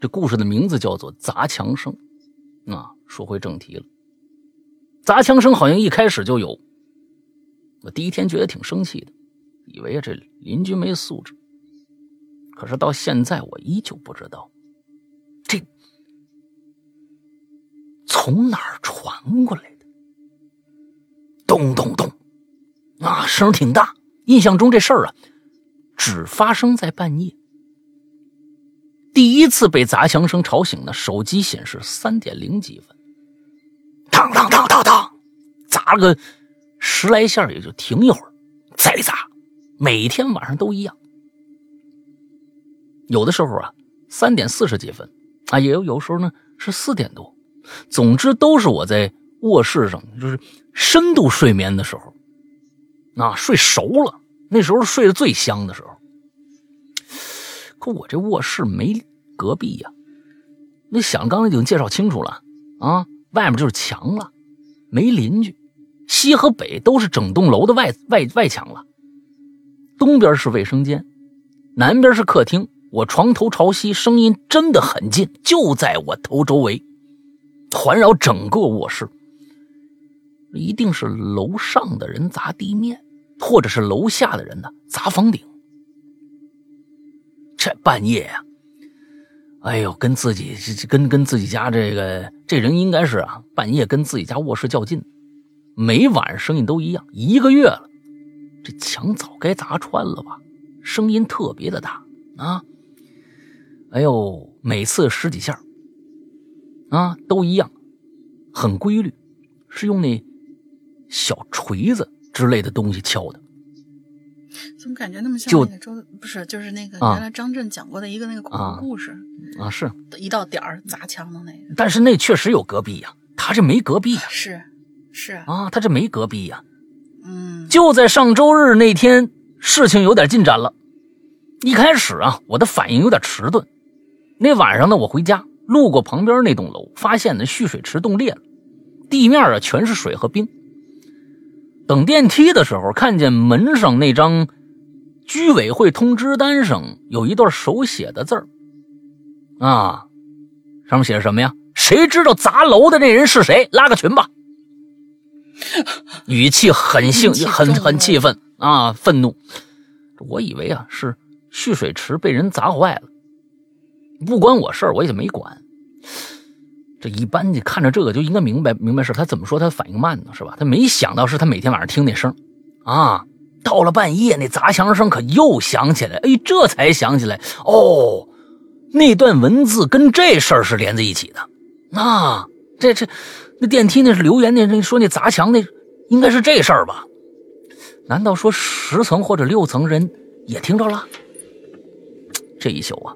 这故事的名字叫做《砸墙声》。啊，说回正题了，砸墙声好像一开始就有。我第一天觉得挺生气的，以为这邻居没素质。可是到现在我依旧不知道，这从哪儿传过来的？咚咚咚，啊，声挺大。印象中这事儿啊，只发生在半夜。第一次被砸墙声吵醒呢，手机显示三点零几分，当当当当当，砸个十来下也就停一会儿，再砸，每天晚上都一样。有的时候啊，三点四十几分，啊，也有有时候呢是四点多，总之都是我在卧室上，就是深度睡眠的时候，啊，睡熟了，那时候睡得最香的时候。可我这卧室没隔壁呀，那想刚才已经介绍清楚了啊，外面就是墙了，没邻居，西和北都是整栋楼的外外外墙了。东边是卫生间，南边是客厅，我床头朝西，声音真的很近，就在我头周围，环绕整个卧室。一定是楼上的人砸地面，或者是楼下的人呢砸房顶。这半夜呀，哎呦，跟自己跟跟自己家这个这人应该是啊，半夜跟自己家卧室较劲，每晚声音都一样，一个月了，这墙早该砸穿了吧？声音特别的大啊！哎呦，每次十几下，啊，都一样，很规律，是用那小锤子之类的东西敲的。怎么感觉那么像那个周？不是，就是那个原来张震讲过的一个那个恐怖故事啊，是一到点儿砸墙的那个。但是那确实有隔壁呀，他这没隔壁呀。是是啊，他这没隔壁呀。嗯，就在上周日那天，事情有点进展了。一开始啊，我的反应有点迟钝。那晚上呢，我回家路过旁边那栋楼，发现那蓄水池冻裂了，地面啊全是水和冰。等电梯的时候，看见门上那张居委会通知单上有一段手写的字儿，啊，上面写着什么呀？谁知道砸楼的那人是谁？拉个群吧。语气很兴，很很气愤啊，愤怒。我以为啊是蓄水池被人砸坏了，不关我事儿，我也没管。这一般你看着这个就应该明白明白事他怎么说他反应慢呢？是吧？他没想到是他每天晚上听那声啊，到了半夜那砸墙声可又响起来。哎，这才想起来哦，那段文字跟这事儿是连在一起的。啊，这这那电梯那是留言那那说那砸墙那应该是这事儿吧？难道说十层或者六层人也听着了？这一宿啊，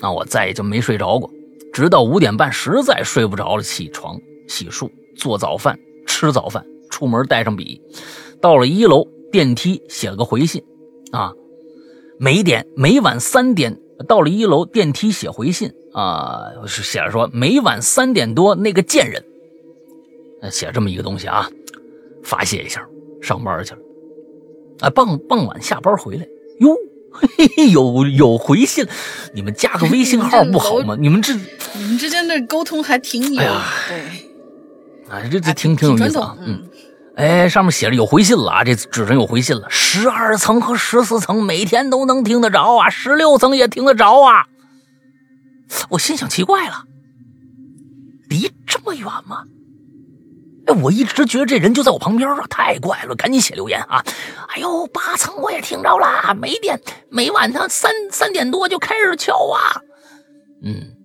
那我再也就没睡着过。直到五点半，实在睡不着了，起床洗漱，做早饭，吃早饭，出门带上笔，到了一楼电梯写了个回信，啊，每点每晚三点到了一楼电梯写回信啊，写着说每晚三点多那个贱人，写这么一个东西啊，发泄一下，上班去了，啊，傍傍晚下班回来，哟。嘿嘿，有有回信，你们加个微信号不好吗？你们这你们之间的沟通还挺有对，啊，这这挺挺有意思啊。嗯，哎，上面写着有回信了啊，这纸上有回信了。十二层和十四层每天都能听得着啊，十六层也听得着啊。我心想奇怪了，离这么远吗？哎，我一直觉得这人就在我旁边啊，太怪了！赶紧写留言啊！哎呦，八层我也听着了，没电，每晚上三三点多就开始敲啊。嗯，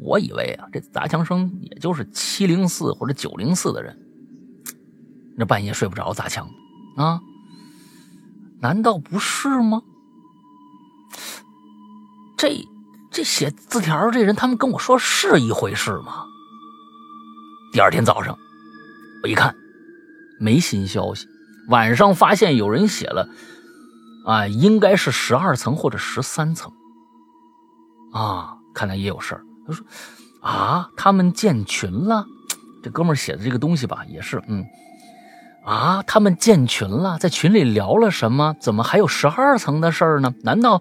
我以为啊，这砸墙声也就是七零四或者九零四的人，那半夜睡不着砸墙啊？难道不是吗？这这写字条这人，他们跟我说是一回事吗？第二天早上，我一看，没新消息。晚上发现有人写了，啊，应该是十二层或者十三层。啊，看来也有事儿。他说，啊，他们建群了。这哥们写的这个东西吧，也是，嗯，啊，他们建群了，在群里聊了什么？怎么还有十二层的事儿呢？难道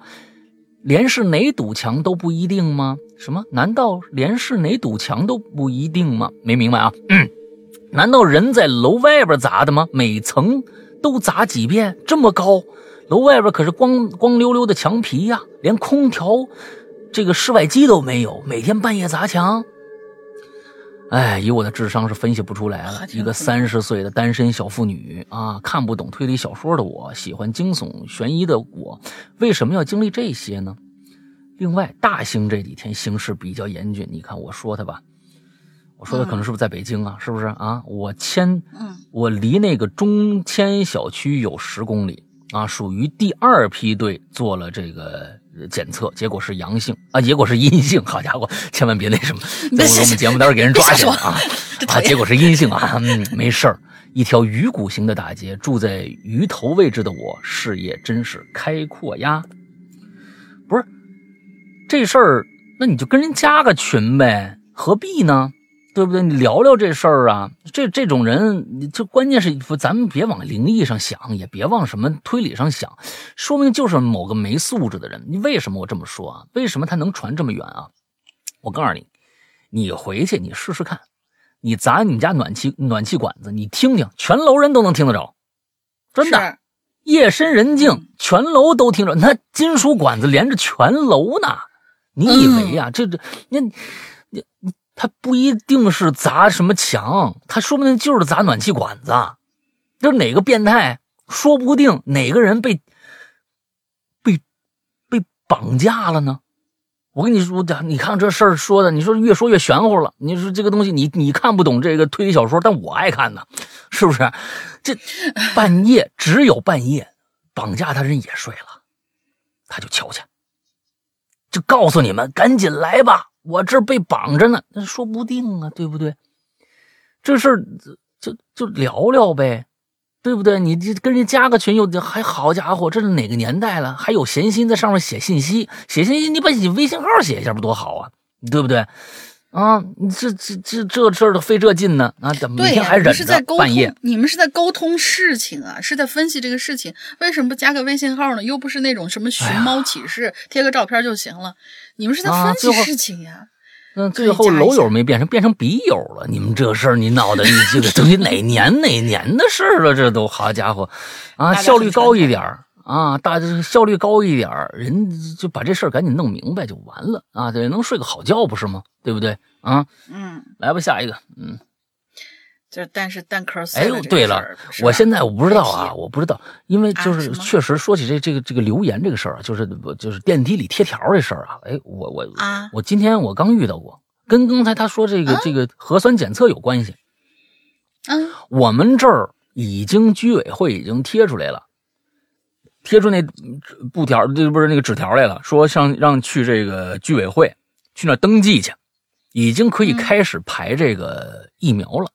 连是哪堵墙都不一定吗？什么？难道连是哪堵墙都不一定吗？没明白啊？嗯。难道人在楼外边砸的吗？每层都砸几遍？这么高，楼外边可是光光溜溜的墙皮呀，连空调这个室外机都没有。每天半夜砸墙，哎，以我的智商是分析不出来了。一个三十岁的单身小妇女啊，看不懂推理小说的我，喜欢惊悚悬疑的我，为什么要经历这些呢？另外，大兴这几天形势比较严峻，你看我说他吧。我说的可能是不是在北京啊？是不是啊？我迁，我离那个中迁小区有十公里啊，属于第二批队做了这个检测，结果是阳性啊，结果是阴性。好家伙，千万别那什么，在我们节目待会儿给人抓起来啊！啊，结果是阴性啊，嗯，没事儿。一条鱼骨形的大街，住在鱼头位置的我，视野真是开阔呀。不是这事儿，那你就跟人加个群呗，何必呢？对不对？你聊聊这事儿啊！这这种人，就关键是咱们别往灵异上想，也别往什么推理上想，说明就是某个没素质的人。你为什么我这么说啊？为什么他能传这么远啊？我告诉你，你回去你试试看，你砸你们家暖气暖气管子，你听听，全楼人都能听得着，真的，夜深人静，全楼都听着。那金属管子连着全楼呢，你以为呀？这这，那你你。他不一定是砸什么墙，他说不定就是砸暖气管子。就是哪个变态，说不定哪个人被被被绑架了呢？我跟你说，讲你看这事儿说的，你说越说越玄乎了。你说这个东西，你你看不懂这个推理小说，但我爱看呢，是不是？这半夜只有半夜，绑架他人也睡了，他就敲去，就告诉你们赶紧来吧。我这被绑着呢，那说不定啊，对不对？这事儿就就聊聊呗，对不对？你这跟人加个群又还好家伙，这是哪个年代了？还有闲心在上面写信息？写信息你把你微信号写一下不多好啊，对不对？啊，你这这这这事儿都费这劲呢啊，怎么每天还忍着半夜？你们是在沟通事情啊，是在分析这个事情，为什么不加个微信号呢？又不是那种什么寻猫启事，贴个照片就行了。你们是在分析事情呀？那最后楼友没变成变成笔友了？你们这事儿你闹的，你这个等于哪年哪年的事了？这都好家伙，啊，效率高一点啊，大效率高一点人就把这事儿赶紧弄明白就完了啊，对，能睡个好觉不是吗？对不对啊？嗯，来吧，下一个，嗯。就但是蛋壳哎，对了，我现在我不知道啊，我不知道，因为就是确实说起这这个这个留言这个事儿啊，就是就是电梯里贴条这事儿啊，哎，我我啊，我今天我刚遇到过，跟刚才他说这个这个核酸检测有关系。嗯，我们这儿已经居委会已经贴出来了，贴出那布条，这不是那个纸条来了，说像让去这个居委会去那登记去，已经可以开始排这个疫苗了。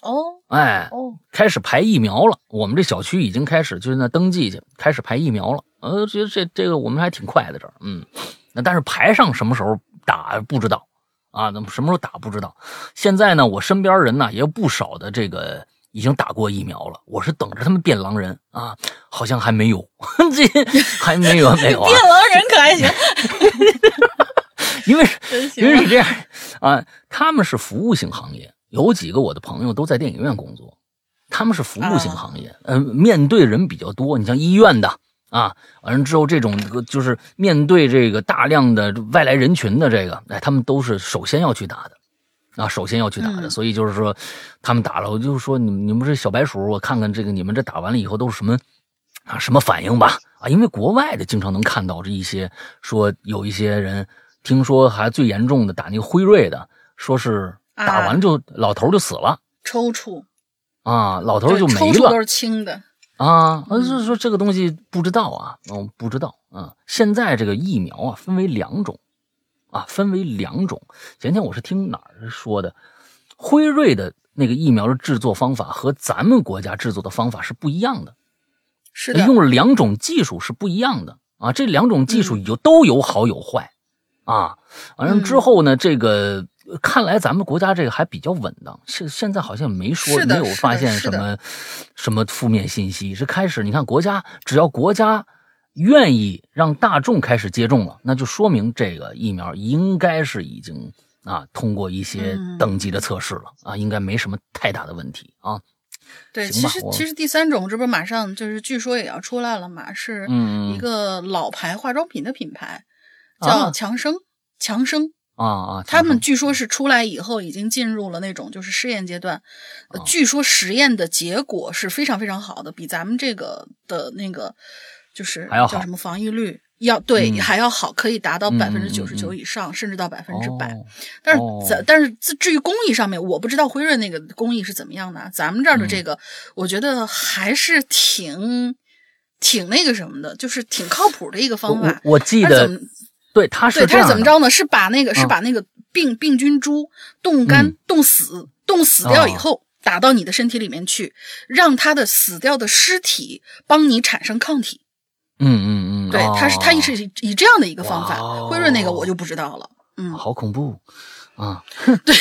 哦，哎，哦，开始排疫苗了。我们这小区已经开始，就是那登记去，开始排疫苗了。呃，觉得这这个我们还挺快的，这儿，嗯，那但是排上什么时候打不知道啊？那么什么时候打不知道？现在呢，我身边人呢也有不少的这个已经打过疫苗了。我是等着他们变狼人啊，好像还没有，这还没有没有啊？变狼人可还行？因为因为是这样啊，他们是服务性行业。有几个我的朋友都在电影院工作，他们是服务性行业，嗯，面对人比较多。你像医院的啊，完了之后这种就是面对这个大量的外来人群的这个，哎，他们都是首先要去打的，啊，首先要去打的。所以就是说，他们打了，我就说你你们这小白鼠，我看看这个你们这打完了以后都是什么啊什么反应吧？啊，因为国外的经常能看到这一些说有一些人听说还最严重的打那个辉瑞的，说是。打完就老头就死了，抽搐啊，老头就没了。抽搐都是轻的啊，就是说这个东西不知道啊，嗯，不知道啊。现在这个疫苗啊，分为两种，啊，分为两种。前天我是听哪儿说的，辉瑞的那个疫苗的制作方法和咱们国家制作的方法是不一样的，是的，用了两种技术是不一样的啊。这两种技术有都有好有坏，啊，完了之后呢，这个。看来咱们国家这个还比较稳当，现现在好像没说没有发现什么什么负面信息。是开始你看国家只要国家愿意让大众开始接种了，那就说明这个疫苗应该是已经啊通过一些等级的测试了啊，应该没什么太大的问题啊。对，其实其实第三种这不马上就是据说也要出来了嘛，是一个老牌化妆品的品牌叫强生，强生。啊啊！他们据说是出来以后已经进入了那种就是试验阶段，据说实验的结果是非常非常好的，比咱们这个的那个就是叫什么防御率要对还要好，可以达到百分之九十九以上，甚至到百分之百。但是咱但是至于工艺上面，我不知道辉瑞那个工艺是怎么样的。咱们这儿的这个，我觉得还是挺挺那个什么的，就是挺靠谱的一个方法。我记得。对，他是对，他是怎么着呢？是把那个是把那个病病菌株冻干、冻死、冻死掉以后，打到你的身体里面去，让它的死掉的尸体帮你产生抗体。嗯嗯嗯，对，他是他一是以这样的一个方法。辉瑞那个我就不知道了。嗯，好恐怖啊！对，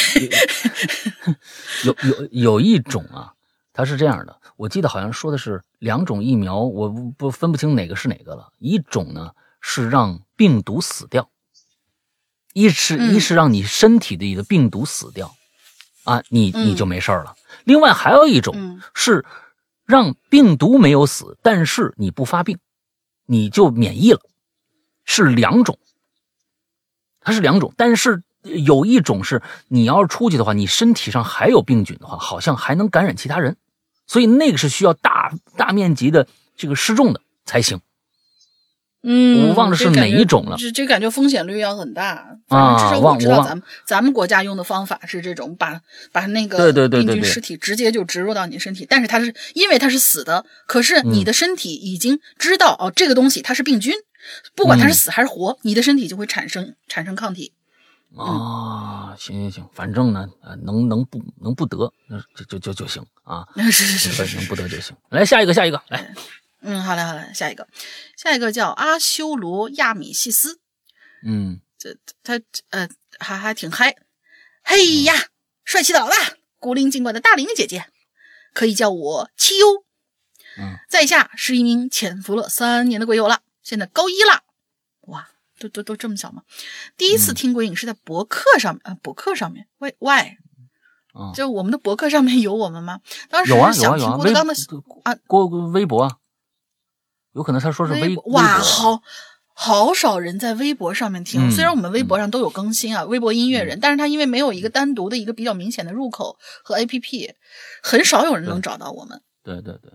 有有有一种啊，它是这样的，我记得好像说的是两种疫苗，我不分不清哪个是哪个了。一种呢。是让病毒死掉，一是一是让你身体里的病毒死掉，啊，你你就没事了。另外还有一种是让病毒没有死，但是你不发病，你就免疫了，是两种。它是两种，但是有一种是你要是出去的话，你身体上还有病菌的话，好像还能感染其他人，所以那个是需要大大面积的这个失重的才行。嗯，我忘了是哪一种了，这这感觉风险率要很大啊。至少我知道咱们咱们国家用的方法是这种，把把那个病菌尸体直接就植入到你身体，但是它是因为它是死的，可是你的身体已经知道哦，这个东西它是病菌，不管它是死还是活，你的身体就会产生产生抗体。啊，行行行，反正呢，呃，能能不能不得，那就就就就行啊。是是是是，能不得就行。来下一个，下一个，来。嗯，好嘞，好嘞，下一个，下一个叫阿修罗亚米西斯，嗯，这他呃还还挺嗨，嘿呀，帅气的老大，古灵精怪的大龄姐姐，可以叫我七优，嗯，在下是一名潜伏了三年的鬼友了，现在高一了，哇，都都都这么小吗？第一次听鬼影是在博客上面，呃，博客上面喂 y 就我们的博客上面有我们吗？当时想听郭德纲的啊，郭微博啊。有可能他说是微哇，好好少人在微博上面听。虽然我们微博上都有更新啊，微博音乐人，但是他因为没有一个单独的一个比较明显的入口和 APP，很少有人能找到我们。对对对，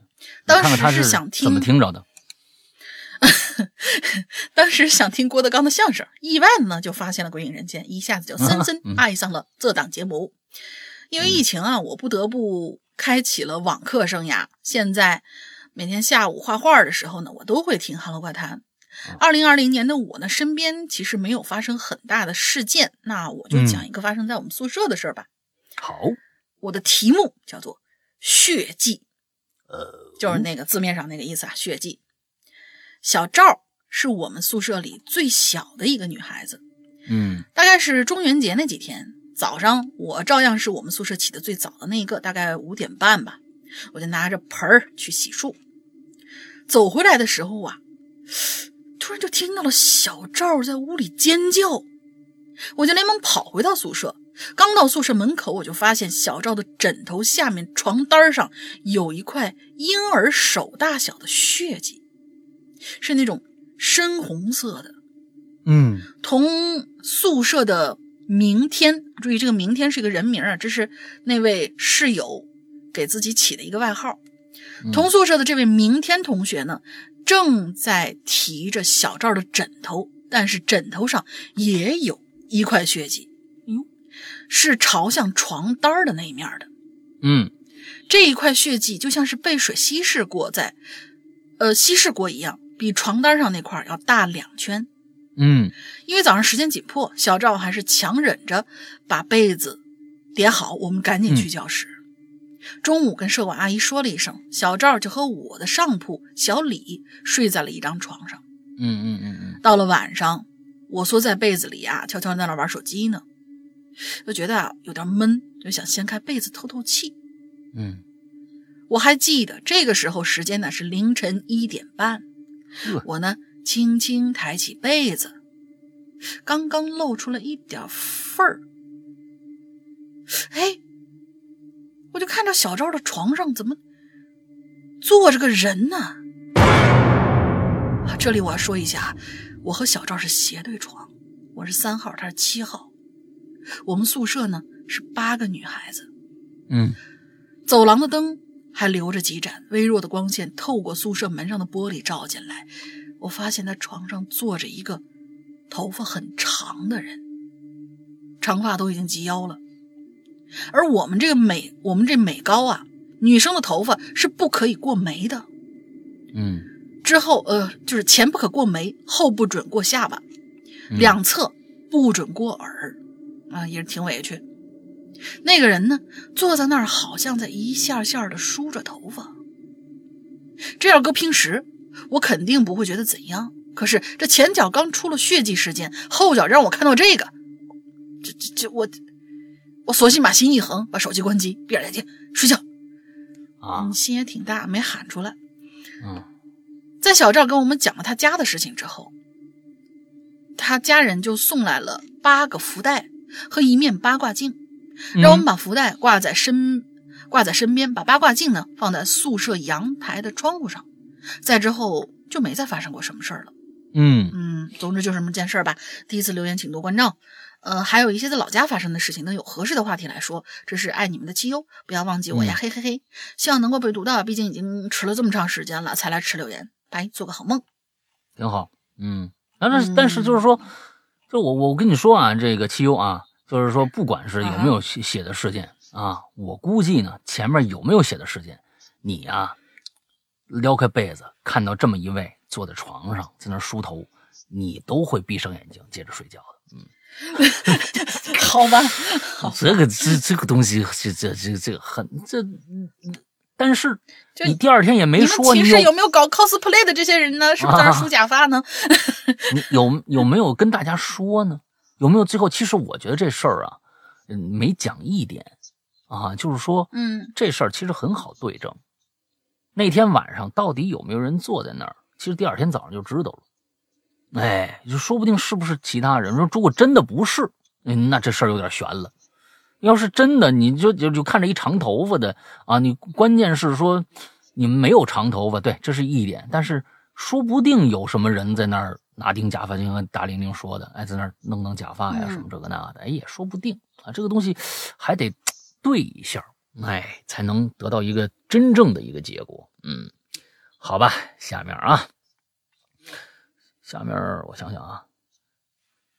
当时是想听怎么听着的？当时想听郭德纲的相声，意外的呢就发现了《鬼影人间》，一下子就 深深爱上了这档节目。因为疫情啊，我不得不开启了网课生涯。现在。每天下午画画的时候呢，我都会听《哈喽怪谈》。二零二零年的我呢，身边其实没有发生很大的事件，那我就讲一个发生在我们宿舍的事儿吧。好，我的题目叫做“血迹”，呃，就是那个字面上那个意思啊，“血迹”。小赵是我们宿舍里最小的一个女孩子，嗯，大概是中元节那几天早上，我照样是我们宿舍起的最早的那一个，大概五点半吧，我就拿着盆儿去洗漱。走回来的时候啊，突然就听到了小赵在屋里尖叫，我就连忙跑回到宿舍。刚到宿舍门口，我就发现小赵的枕头下面、床单上有一块婴儿手大小的血迹，是那种深红色的。嗯，同宿舍的明天，注意这个明天是一个人名啊，这是那位室友给自己起的一个外号。同宿舍的这位明天同学呢，正在提着小赵的枕头，但是枕头上也有一块血迹，哟，是朝向床单的那一面的。嗯，这一块血迹就像是被水稀释过，在呃稀释过一样，比床单上那块要大两圈。嗯，因为早上时间紧迫，小赵还是强忍着把被子叠好，我们赶紧去教室。中午跟舍管阿姨说了一声，小赵就和我的上铺小李睡在了一张床上。嗯嗯嗯嗯。到了晚上，我缩在被子里啊，悄悄在那玩手机呢，就觉得啊有点闷，就想掀开被子透透气。嗯，我还记得这个时候时间呢是凌晨一点半，我呢。轻轻抬起被子，刚刚露出了一点缝儿。哎，我就看到小赵的床上怎么坐着个人呢？这里我要说一下，我和小赵是斜对床，我是三号，他是七号。我们宿舍呢是八个女孩子。嗯，走廊的灯还留着几盏，微弱的光线透过宿舍门上的玻璃照进来。我发现他床上坐着一个头发很长的人，长发都已经及腰了。而我们这个美，我们这美高啊，女生的头发是不可以过眉的。嗯，之后呃，就是前不可过眉，后不准过下巴，两侧不准过耳，啊，也是挺委屈。那个人呢，坐在那儿，好像在一下下的梳着头发。这要搁平时。我肯定不会觉得怎样，可是这前脚刚出了血迹事件，后脚让我看到这个，这这这我我索性把心一横，把手机关机，闭上眼睛睡觉。啊，心也挺大，没喊出来。嗯，在小赵跟我们讲了他家的事情之后，他家人就送来了八个福袋和一面八卦镜，让我们把福袋挂在身挂在身边，把八卦镜呢放在宿舍阳台的窗户上。再之后就没再发生过什么事儿了。嗯嗯，总之就这么件事儿吧。第一次留言，请多关照。呃，还有一些在老家发生的事情，能有合适的话题来说。这是爱你们的七优，不要忘记我呀，嘿嘿嘿。希望能够被读到，毕竟已经迟了这么长时间了，才来迟留言。拜，做个好梦。挺好。嗯，但是但是就是说，就我我跟你说啊，这个七优啊，就是说不管是有没有写写的事件啊，我估计呢，前面有没有写的事件，你呀。撩开被子，看到这么一位坐在床上，在那梳头，你都会闭上眼睛接着睡觉的。嗯，好吧，这个这这个东西，这这这这很这，但是你第二天也没说，你有没有搞 cosplay 的这些人呢？是不是在那梳假发呢？你有有没有跟大家说呢？有没有最后？其实我觉得这事儿啊，嗯，没讲一点啊，就是说，嗯，这事儿其实很好对证。那天晚上到底有没有人坐在那儿？其实第二天早上就知道了。哎，就说不定是不是其他人。说如果真的不是，那这事儿有点悬了。要是真的，你就就就看着一长头发的啊，你关键是说你们没有长头发，对，这是一点。但是说不定有什么人在那儿拿顶假发，就像大玲玲说的，哎，在那儿弄弄假发呀，什么这个那的，哎，也说不定啊。这个东西还得 对一下。哎，才能得到一个真正的一个结果。嗯，好吧，下面啊，下面我想想啊，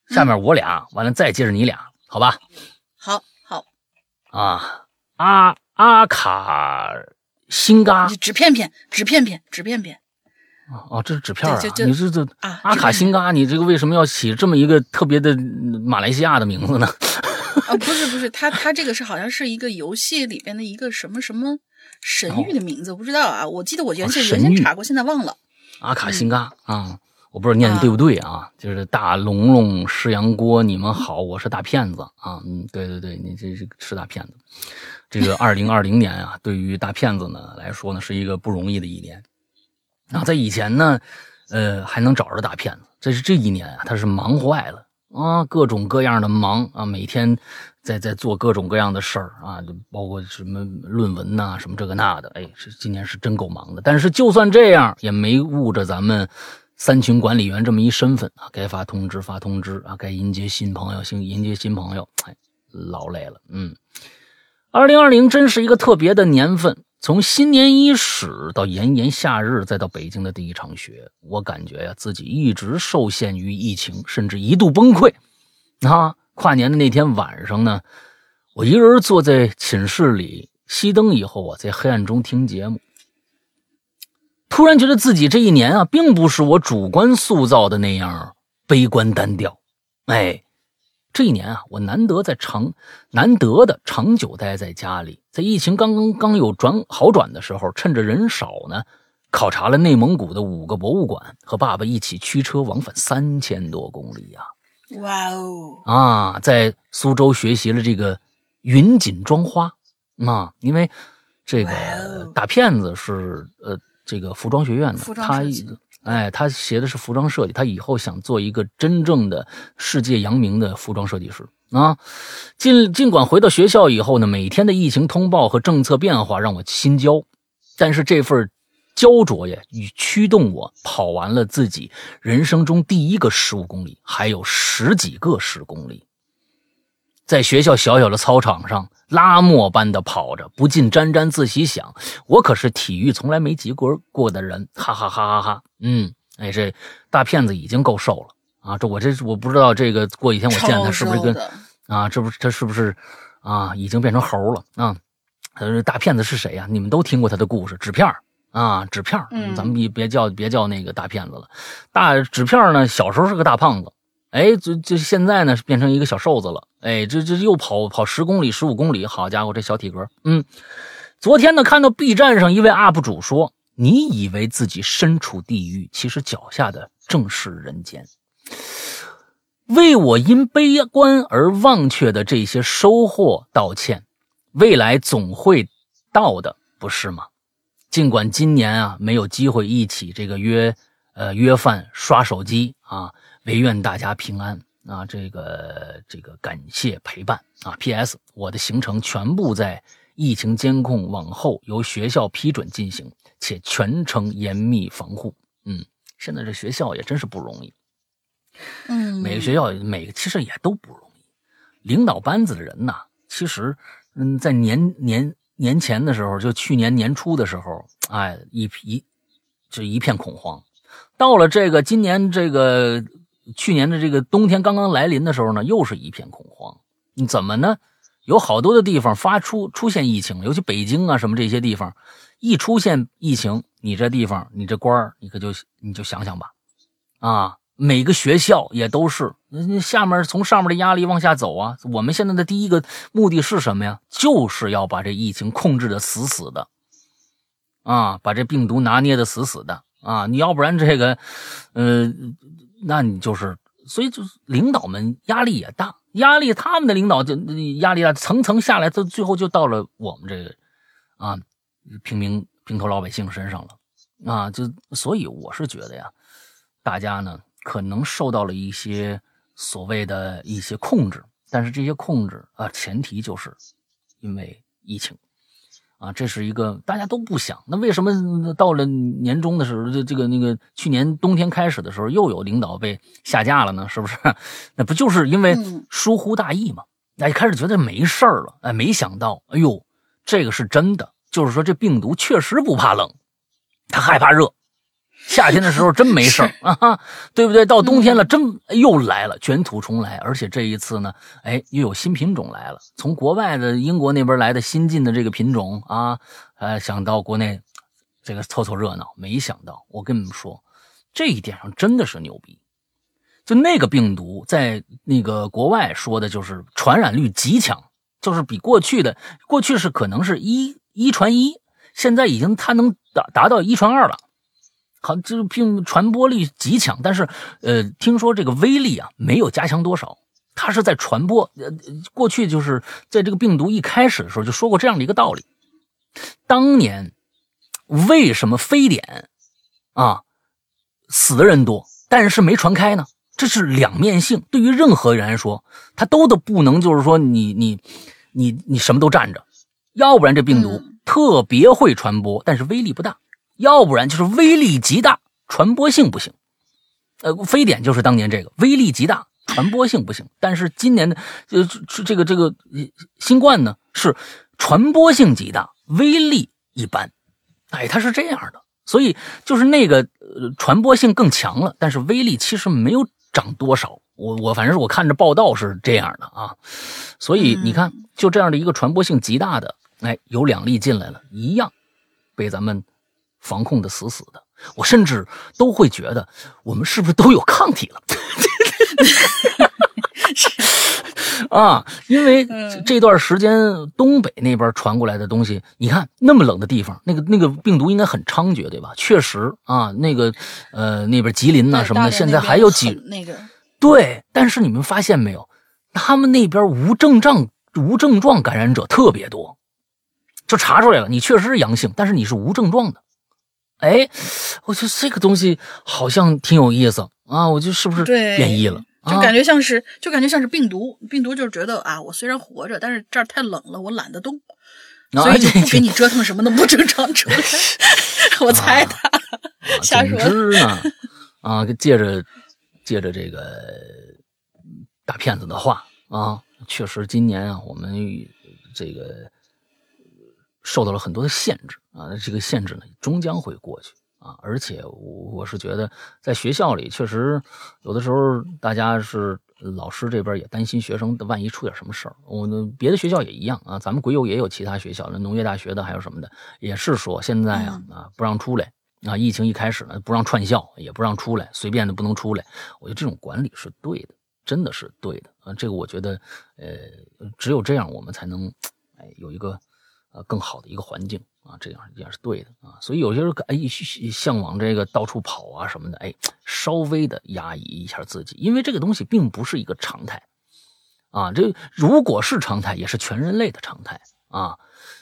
下面我俩完了再接着你俩，好吧？好，好啊，阿阿卡辛嘎，纸片片，纸片片，纸片片。哦哦，这是纸片啊！你这这阿卡辛嘎，你这个为什么要起这么一个特别的马来西亚的名字呢？啊，不是不是，他他这个是好像是一个游戏里边的一个什么什么神域的名字，我不知道啊。我记得我原先原先查过，现在忘了。阿卡辛嘎啊，我不知道念的对不对啊？就是大龙龙石羊锅，你们好，我是大骗子啊。嗯，对对对，你这是是大骗子。这个二零二零年啊，对于大骗子呢来说呢，是一个不容易的一年。那在以前呢，呃，还能找着大骗子，这是这一年啊，他是忙坏了。啊，各种各样的忙啊，每天在在做各种各样的事儿啊，就包括什么论文呐，什么这个那的。哎，是今年是真够忙的。但是就算这样，也没误着咱们三群管理员这么一身份啊，该发通知发通知啊，该迎接新朋友新迎接新朋友，哎，劳累了。嗯，二零二零真是一个特别的年份。从新年伊始到炎炎夏日，再到北京的第一场雪，我感觉呀，自己一直受限于疫情，甚至一度崩溃。啊，跨年的那天晚上呢，我一个人坐在寝室里熄灯以后啊，在黑暗中听节目，突然觉得自己这一年啊，并不是我主观塑造的那样悲观单调。哎，这一年啊，我难得在长难得的长久待在家里，在疫情刚刚刚有转好转的时候，趁着人少呢，考察了内蒙古的五个博物馆，和爸爸一起驱车往返三千多公里呀。哇哦！啊，在苏州学习了这个云锦妆花啊，因为这个大骗子是呃这个服装学院的，他哎他学的是服装设计，他以后想做一个真正的世界扬名的服装设计师啊。尽尽管回到学校以后呢，每天的疫情通报和政策变化让我心焦，但是这份。焦灼呀，与驱动我跑完了自己人生中第一个十五公里，还有十几个十公里，在学校小小的操场上拉磨般的跑着，不禁沾沾自喜，想我可是体育从来没及格过的人，哈哈哈哈哈！嗯，哎，这大骗子已经够瘦了啊！这我这我不知道这个过几天我见他是不是跟啊，这不是他是不是啊，已经变成猴了啊？呃，大骗子是谁呀？你们都听过他的故事，纸片啊，纸片嗯，咱们别别叫别叫那个大骗子了。大纸片呢，小时候是个大胖子，哎，这这现在呢，变成一个小瘦子了。哎，这这又跑跑十公里、十五公里，好家伙，这小体格。嗯，昨天呢，看到 B 站上一位 UP 主说：“你以为自己身处地狱，其实脚下的正是人间。”为我因悲观而忘却的这些收获道歉，未来总会到的，不是吗？尽管今年啊没有机会一起这个约，呃约饭刷手机啊，唯愿大家平安啊！这个这个感谢陪伴啊。P.S. 我的行程全部在疫情监控往后由学校批准进行，且全程严密防护。嗯，现在这学校也真是不容易。嗯，每个学校每个其实也都不容易。领导班子的人呐，其实嗯，在年年。年前的时候，就去年年初的时候，哎，一一就一片恐慌。到了这个今年这个去年的这个冬天刚刚来临的时候呢，又是一片恐慌。你怎么呢？有好多的地方发出出现疫情，尤其北京啊什么这些地方，一出现疫情，你这地方你这官，你可就你就想想吧，啊。每个学校也都是，那下面从上面的压力往下走啊。我们现在的第一个目的是什么呀？就是要把这疫情控制的死死的，啊，把这病毒拿捏的死死的啊。你要不然这个，呃，那你就是，所以就是领导们压力也大，压力他们的领导就压力大，层层下来，他最后就到了我们这个啊平民平头老百姓身上了啊。就所以我是觉得呀，大家呢。可能受到了一些所谓的一些控制，但是这些控制啊，前提就是因为疫情啊，这是一个大家都不想。那为什么到了年终的时候，这这个那个去年冬天开始的时候，又有领导被下架了呢？是不是？那不就是因为疏忽大意吗？哎，开始觉得没事儿了，哎，没想到，哎呦，这个是真的，就是说这病毒确实不怕冷，它害怕热。夏天的时候真没事儿啊，对不对？到冬天了，真又来了，卷土重来。而且这一次呢，哎，又有新品种来了，从国外的英国那边来的新进的这个品种啊，呃，想到国内这个凑凑热闹，没想到我跟你们说，这一点上真的是牛逼。就那个病毒在那个国外说的就是传染率极强，就是比过去的过去是可能是一一传一，现在已经它能达达到一传二了。好，这病传播力极强，但是，呃，听说这个威力啊没有加强多少。它是在传播，呃，过去就是在这个病毒一开始的时候就说过这样的一个道理。当年为什么非典啊死的人多，但是没传开呢？这是两面性。对于任何人来说，他都都不能就是说你你你你什么都占着，要不然这病毒特别会传播，但是威力不大。要不然就是威力极大，传播性不行。呃，非典就是当年这个威力极大，传播性不行。但是今年的呃这个这个新冠呢是传播性极大，威力一般。哎，它是这样的，所以就是那个呃传播性更强了，但是威力其实没有涨多少。我我反正是我看着报道是这样的啊，所以你看就这样的一个传播性极大的哎，有两例进来了，一样被咱们防控的死死的。我甚至都会觉得，我们是不是都有抗体了？啊，因为这段时间东北那边传过来的东西，你看那么冷的地方，那个那个病毒应该很猖獗，对吧？确实啊，那个呃那边吉林呐什么的，现在还有几那个对，但是你们发现没有，他们那边无症状无症状感染者特别多，就查出来了，你确实是阳性，但是你是无症状的。哎，我觉得这个东西好像挺有意思啊，我觉得是不是变异了？就感觉像是，就感觉像是病毒。病毒就是觉得啊，我虽然活着，但是这儿太冷了，我懒得动，所以就不给你折腾什么的不正常出来。我猜的，瞎说。总之呢，啊，借着借着这个大骗子的话啊，确实今年啊，我们这个受到了很多的限制啊，这个限制呢，终将会过去。啊，而且我我是觉得，在学校里确实有的时候，大家是老师这边也担心学生的，万一出点什么事儿。我呢，别的学校也一样啊，咱们鬼友也有其他学校的，农业大学的还有什么的，也是说现在啊啊不让出来啊，疫情一开始呢不让串校，也不让出来，随便的不能出来。我觉得这种管理是对的，真的是对的啊。这个我觉得，呃，只有这样我们才能哎有一个呃更好的一个环境。啊，这样也是对的啊，所以有些人哎向往这个到处跑啊什么的，哎，稍微的压抑一下自己，因为这个东西并不是一个常态啊。这如果是常态，也是全人类的常态啊。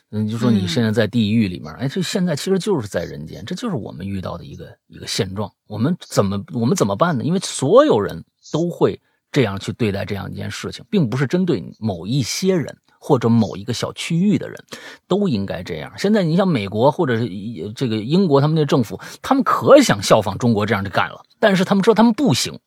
你，就说你现在在地狱里面，哎，这现在其实就是在人间，这就是我们遇到的一个一个现状。我们怎么我们怎么办呢？因为所有人都会这样去对待这样一件事情，并不是针对某一些人。或者某一个小区域的人，都应该这样。现在你像美国或者是这个英国，他们的政府，他们可想效仿中国这样就干了，但是他们知道他们不行，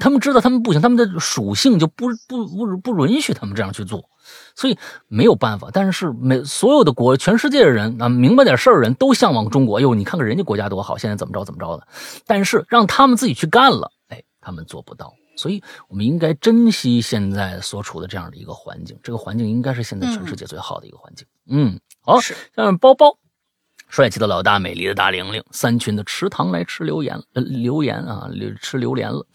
他们知道他们不行，他们的属性就不不不不允许他们这样去做，所以没有办法。但是每所有的国，全世界的人啊，明白点事儿人都向往中国。哟，你看看人家国家多好，现在怎么着怎么着的。但是让他们自己去干了，哎，他们做不到。所以，我们应该珍惜现在所处的这样的一个环境。这个环境应该是现在全世界最好的一个环境。嗯，好，下面包包，帅气的老大，美丽的大玲玲，三群的池塘来吃榴莲，呃，榴莲啊，吃榴莲了。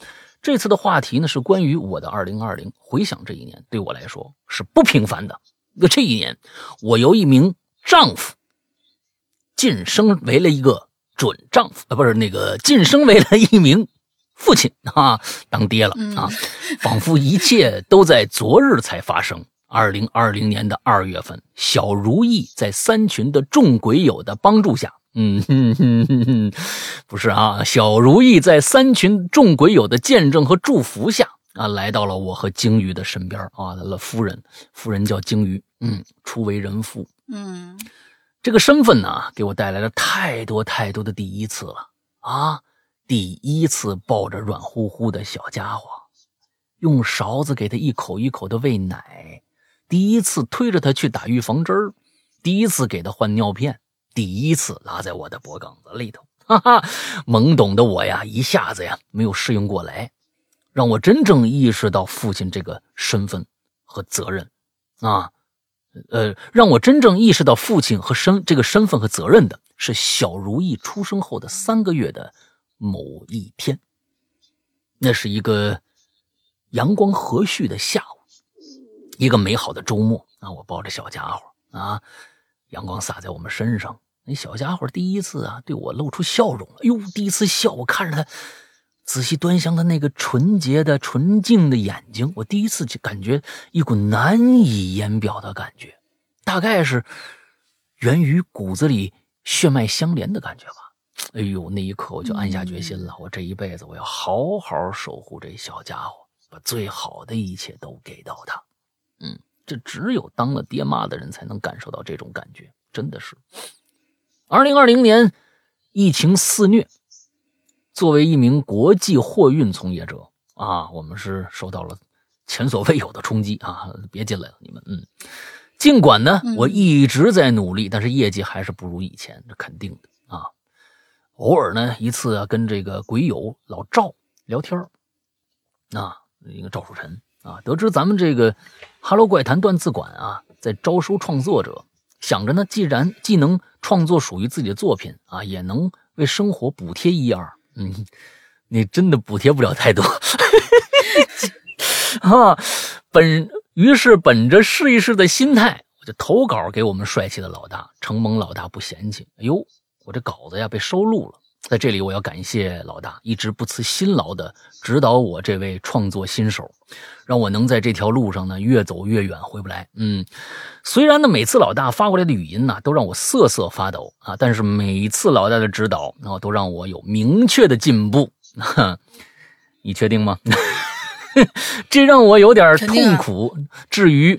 这次的话题呢，是关于我的二零二零。回想这一年，对我来说是不平凡的。那这一年，我由一名丈夫晋升为了一个准丈夫，呃，不是那个晋升为了一名。父亲啊，当爹了啊，仿佛一切都在昨日才发生。二零二零年的二月份，小如意在三群的众鬼友的帮助下，嗯，哼哼哼哼，不是啊，小如意在三群众鬼友的见证和祝福下啊，来到了我和鲸鱼的身边啊，他的夫人，夫人叫鲸鱼，嗯，初为人父，嗯，这个身份呢，给我带来了太多太多的第一次了啊。第一次抱着软乎乎的小家伙，用勺子给他一口一口的喂奶；第一次推着他去打预防针；第一次给他换尿片；第一次拉在我的脖梗子里头，哈哈！懵懂的我呀，一下子呀没有适应过来，让我真正意识到父亲这个身份和责任啊，呃，让我真正意识到父亲和身这个身份和责任的是小如意出生后的三个月的。某一天，那是一个阳光和煦的下午，一个美好的周末啊！我抱着小家伙啊，阳光洒在我们身上，那小家伙第一次啊对我露出笑容哎呦，第一次笑，我看着他，仔细端详他那个纯洁的、纯净的眼睛，我第一次就感觉一股难以言表的感觉，大概是源于骨子里血脉相连的感觉吧。哎呦，那一刻我就暗下决心了，我这一辈子我要好好守护这小家伙，把最好的一切都给到他。嗯，这只有当了爹妈的人才能感受到这种感觉，真的是。二零二零年，疫情肆虐，作为一名国际货运从业者啊，我们是受到了前所未有的冲击啊！别进来了，你们。嗯，尽管呢，我一直在努力，但是业绩还是不如以前，这肯定的啊。偶尔呢，一次啊，跟这个鬼友老赵聊天啊，一个赵树臣啊，得知咱们这个《哈喽怪谈》段子馆啊，在招收创作者，想着呢，既然既能创作属于自己的作品啊，也能为生活补贴一二。嗯，你真的补贴不了太多。啊，本于是本着试一试的心态，我就投稿给我们帅气的老大，承蒙老大不嫌弃。哎呦，我这稿子呀被收录了。在这里，我要感谢老大一直不辞辛劳的指导我这位创作新手，让我能在这条路上呢越走越远，回不来。嗯，虽然呢每次老大发过来的语音呢都让我瑟瑟发抖啊，但是每次老大的指导啊都让我有明确的进步。你确定吗？这让我有点痛苦，至于，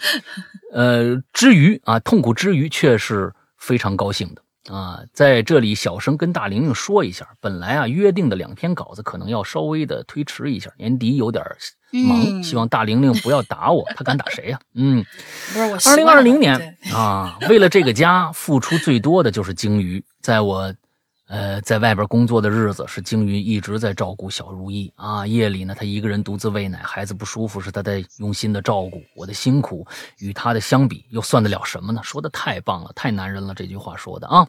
呃，之余啊，痛苦之余却是非常高兴的啊。在这里，小声跟大玲玲说一下，本来啊约定的两篇稿子可能要稍微的推迟一下，年底有点忙，希望大玲玲不要打我，她敢打谁呀？嗯，不是我。二零二零年啊，为了这个家付出最多的就是鲸鱼，在我。呃，在外边工作的日子，是鲸鱼一直在照顾小如意啊。夜里呢，他一个人独自喂奶，孩子不舒服，是他在用心的照顾。我的辛苦与他的相比，又算得了什么呢？说的太棒了，太男人了，这句话说的啊。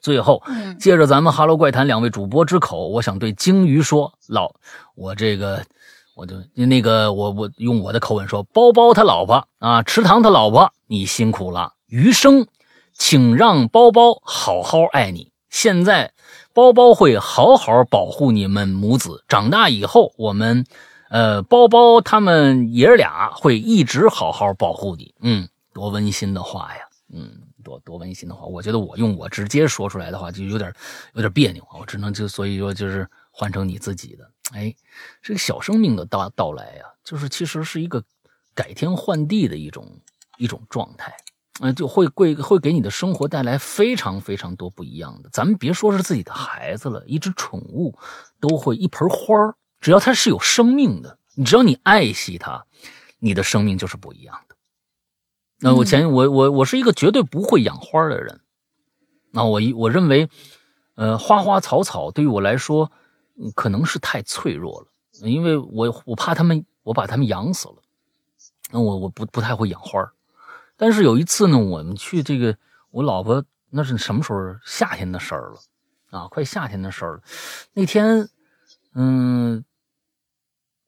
最后，借着咱们《哈喽怪谈》两位主播之口，我想对鲸鱼说：老，我这个，我就那个，我我用我的口吻说，包包他老婆啊，池塘他老婆，你辛苦了。余生，请让包包好好爱你。现在，包包会好好保护你们母子。长大以后，我们，呃，包包他们爷俩会一直好好保护你。嗯，多温馨的话呀！嗯，多多温馨的话。我觉得我用我直接说出来的话就有点有点别扭我只能就所以说就是换成你自己的。哎，这个小生命的到到来呀，就是其实是一个改天换地的一种一种状态。嗯，就会会会给你的生活带来非常非常多不一样的。咱们别说是自己的孩子了，一只宠物都会一盆花只要它是有生命的，你只要你爱惜它，你的生命就是不一样的。那我前我我我是一个绝对不会养花的人，那我一我认为，呃，花花草草对于我来说可能是太脆弱了，因为我我怕他们我把他们养死了，那我我不不太会养花但是有一次呢，我们去这个，我老婆那是什么时候？夏天的事儿了，啊，快夏天的事儿了。那天，嗯，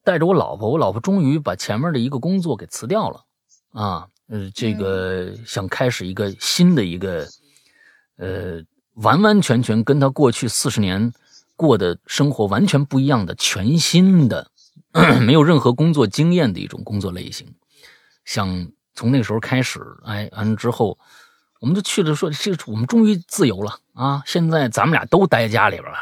带着我老婆，我老婆终于把前面的一个工作给辞掉了，啊，呃，这个想开始一个新的一个，呃，完完全全跟她过去四十年过的生活完全不一样的全新的，没有任何工作经验的一种工作类型，想。从那时候开始，哎，完了之后，我们就去了，说这我们终于自由了啊！现在咱们俩都待家里边了，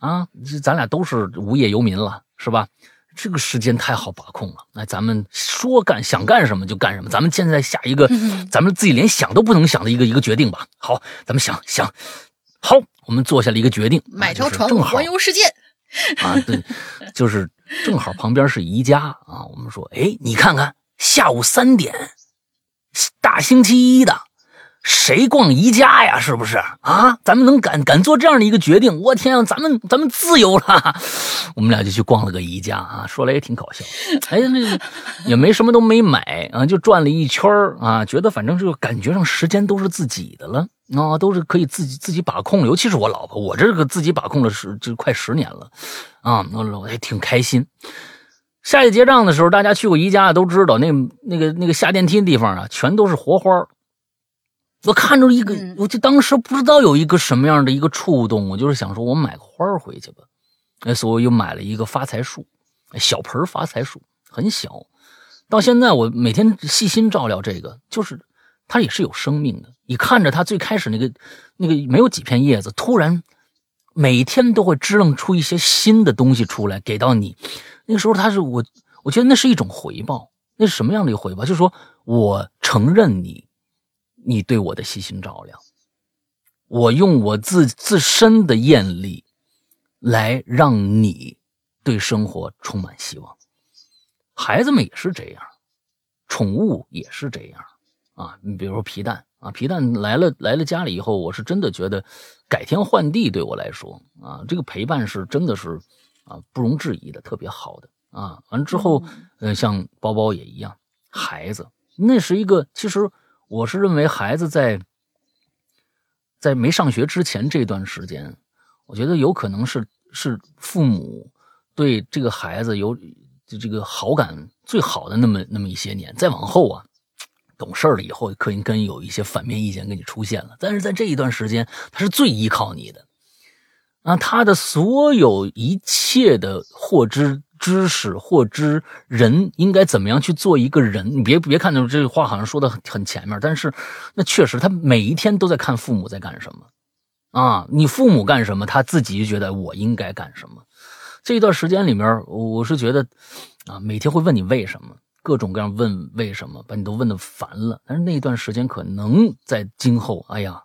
啊，这咱俩都是无业游民了，是吧？这个时间太好把控了，那咱们说干想干什么就干什么，咱们现在下一个，咱们自己连想都不能想的一个一个决定吧。好，咱们想想，好，我们做下了一个决定，买条船环游世界。啊，对，就是正好旁边是宜家啊，我们说，哎，你看看，下午三点。大星期一的，谁逛宜家呀？是不是啊？咱们能敢敢做这样的一个决定？我天啊，咱们咱们自由了！我们俩就去逛了个宜家啊，说来也挺搞笑。哎，那也没什么都没买啊，就转了一圈啊，觉得反正就感觉上时间都是自己的了啊，都是可以自己自己把控。尤其是我老婆，我这个自己把控了十就快十年了啊，那我也挺开心。下去结账的时候，大家去过宜家都知道，那那个那个下电梯的地方啊，全都是活花我看着一个，我就当时不知道有一个什么样的一个触动，我就是想说，我买个花回去吧。哎，所以又买了一个发财树，小盆发财树，很小。到现在我每天细心照料这个，就是它也是有生命的。你看着它最开始那个那个没有几片叶子，突然每天都会支棱出一些新的东西出来，给到你。那时候他是我，我觉得那是一种回报。那是什么样的一个回报？就是说我承认你，你对我的悉心照料，我用我自自身的艳丽来让你对生活充满希望。孩子们也是这样，宠物也是这样啊。你比如说皮蛋啊，皮蛋来了来了家里以后，我是真的觉得改天换地对我来说啊，这个陪伴是真的是。啊，不容置疑的，特别好的啊！完了之后，呃，像包包也一样，孩子，那是一个。其实我是认为孩子在在没上学之前这段时间，我觉得有可能是是父母对这个孩子有就这个好感最好的那么那么一些年，再往后啊，懂事了以后，可能跟有一些反面意见跟你出现了。但是在这一段时间，他是最依靠你的啊，他的所有一切的获知。知识获知人应该怎么样去做一个人？你别别看到这话好像说的很很前面，但是那确实他每一天都在看父母在干什么啊！你父母干什么，他自己就觉得我应该干什么。这一段时间里面，我是觉得啊，每天会问你为什么，各种各样问为什么，把你都问的烦了。但是那一段时间可能在今后，哎呀，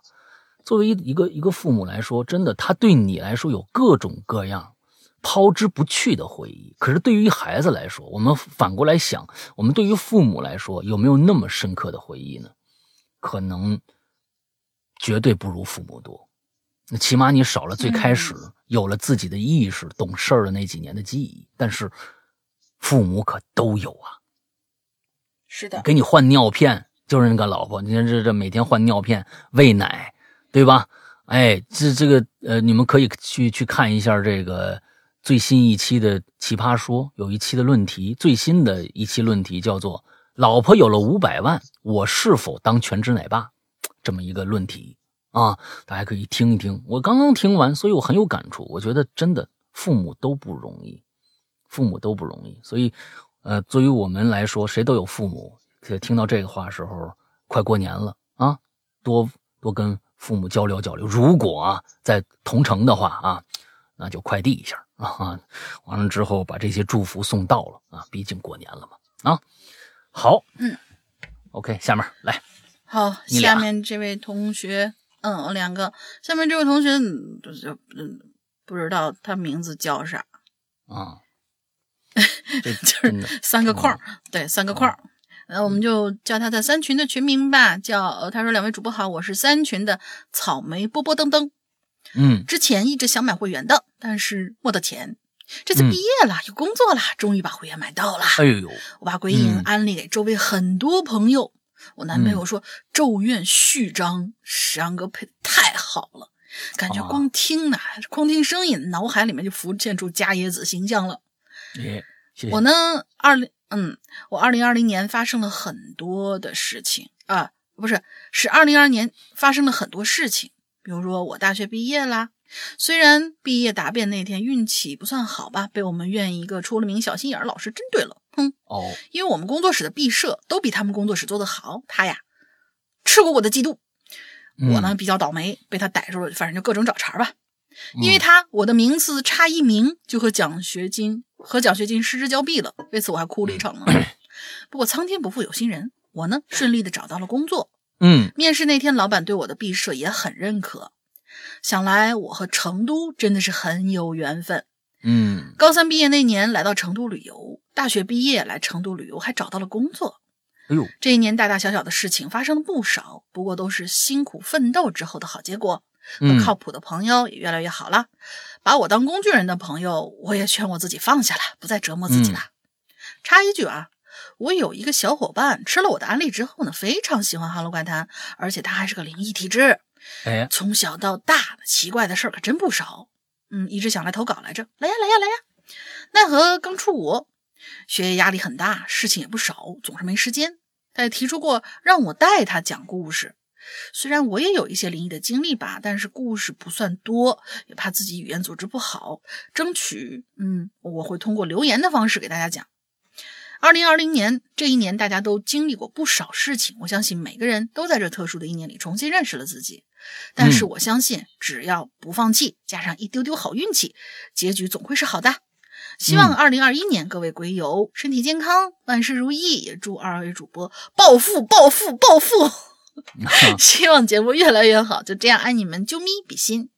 作为一一个一个父母来说，真的他对你来说有各种各样。抛之不去的回忆，可是对于孩子来说，我们反过来想，我们对于父母来说，有没有那么深刻的回忆呢？可能绝对不如父母多。那起码你少了最开始有了自己的意识、懂事儿的那几年的记忆，但是父母可都有啊。是的，给你换尿片就是那个老婆，你看这这每天换尿片、喂奶，对吧？哎，这这个呃，你们可以去去看一下这个。最新一期的《奇葩说》有一期的论题，最新的一期论题叫做“老婆有了五百万，我是否当全职奶爸”这么一个论题啊，大家可以听一听。我刚刚听完，所以我很有感触。我觉得真的父母都不容易，父母都不容易。所以，呃，对于我们来说，谁都有父母。听到这个话时候，快过年了啊，多多跟父母交流交流。如果啊在同城的话啊，那就快递一下。啊，完了之后把这些祝福送到了啊，毕竟过年了嘛啊。好，嗯，OK，下面来。好，下面这位同学，嗯，两个。下面这位同学，嗯，不知道他名字叫啥啊？就是三个框，对，三个框。那我们就叫他的三群的群名吧。叫他说：“两位主播好，我是三群的草莓波波噔噔。”嗯，之前一直想买会员的，但是没得钱。这次毕业了，有工作了，终于把会员买到了。哎呦，我把鬼影安利给周围很多朋友。我男朋友说《咒怨》序章石阳哥配的太好了，感觉光听呢，光听声音，脑海里面就浮现出伽椰子形象了。哎，我呢，二零嗯，我二零二零年发生了很多的事情啊，不是，是二零二年发生了很多事情。比如说我大学毕业啦，虽然毕业答辩那天运气不算好吧，被我们院一个出了名小心眼儿老师针对了。哼，哦，因为我们工作室的毕设都比他们工作室做得好，他呀吃过我的嫉妒。我呢比较倒霉，被他逮住了，反正就各种找茬吧。因为他我的名次差一名就和奖学金和奖学金失之交臂了，为此我还哭了一场呢。不过苍天不负有心人，我呢顺利的找到了工作。嗯，面试那天，老板对我的毕设也很认可。想来我和成都真的是很有缘分。嗯，高三毕业那年来到成都旅游，大学毕业来成都旅游还找到了工作。哎呦，这一年大大小小的事情发生了不少，不过都是辛苦奋斗之后的好结果。和靠谱的朋友也越来越好了。把我当工具人的朋友，我也劝我自己放下了，不再折磨自己了。插一句啊。我有一个小伙伴吃了我的安利之后呢，非常喜欢《哈喽怪谈》，而且他还是个灵异体质。哎，从小到大的奇怪的事儿可真不少。嗯，一直想来投稿来着，来呀来呀来呀！奈何刚出国，学业压力很大，事情也不少，总是没时间。他也提出过让我带他讲故事，虽然我也有一些灵异的经历吧，但是故事不算多，也怕自己语言组织不好，争取嗯，我会通过留言的方式给大家讲。二零二零年这一年，大家都经历过不少事情。我相信每个人都在这特殊的一年里重新认识了自己。但是我相信，只要不放弃，加上一丢丢好运气，结局总会是好的。希望二零二一年各位鬼友身体健康，万事如意。也祝二位主播暴富、暴富、暴富！希望节目越来越好。就这样，爱你们，啾咪比心。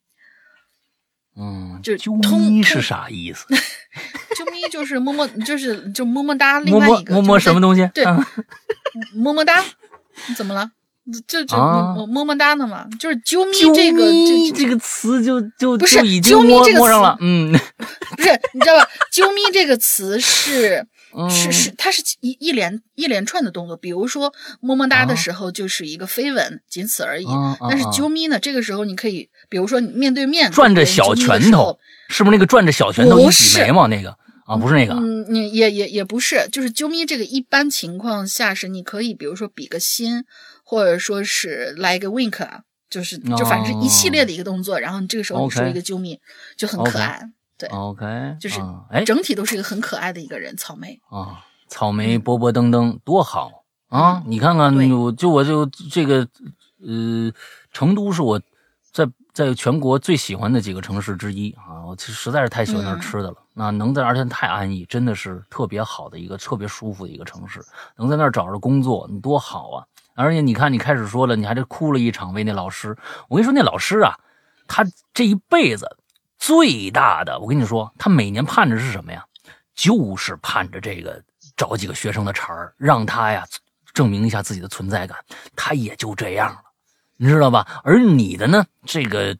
嗯，就是啾咪是啥意思？啾咪就是么么，就是就么么哒。另外一个么么什么东西？对，么么哒。你怎么了？就就么么么哒呢嘛。就是啾咪这个这这个词就就不是啾咪这个词。嗯，不是，你知道吧？啾咪这个词是是是，它是一一连一连串的动作，比如说么么哒的时候就是一个飞吻，仅此而已。但是啾咪呢，这个时候你可以，比如说你面对面转着小拳头，是不是那个转着小拳头一挤眉毛那个啊？不是那个，嗯，你也也也不是，就是啾咪这个一般情况下是你可以，比如说比个心，或者说是来一个 wink，就是就反正一系列的一个动作，然后你这个时候你说一个啾咪就很可爱。对，OK，就是哎，整体都是一个很可爱的一个人，草莓啊，草莓波波登登多好啊！你看看，我就我就这个呃，成都是我在在全国最喜欢的几个城市之一啊！我其实实在是太喜欢那儿吃的了，那能在而且太安逸，真的是特别好的一个特别舒服的一个城市，能在那儿找着工作，你多好啊！而且你看，你开始说了，你还得哭了一场为那老师，我跟你说，那老师啊，他这一辈子。最大的，我跟你说，他每年盼着是什么呀？就是盼着这个找几个学生的茬儿，让他呀证明一下自己的存在感。他也就这样了，你知道吧？而你的呢，这个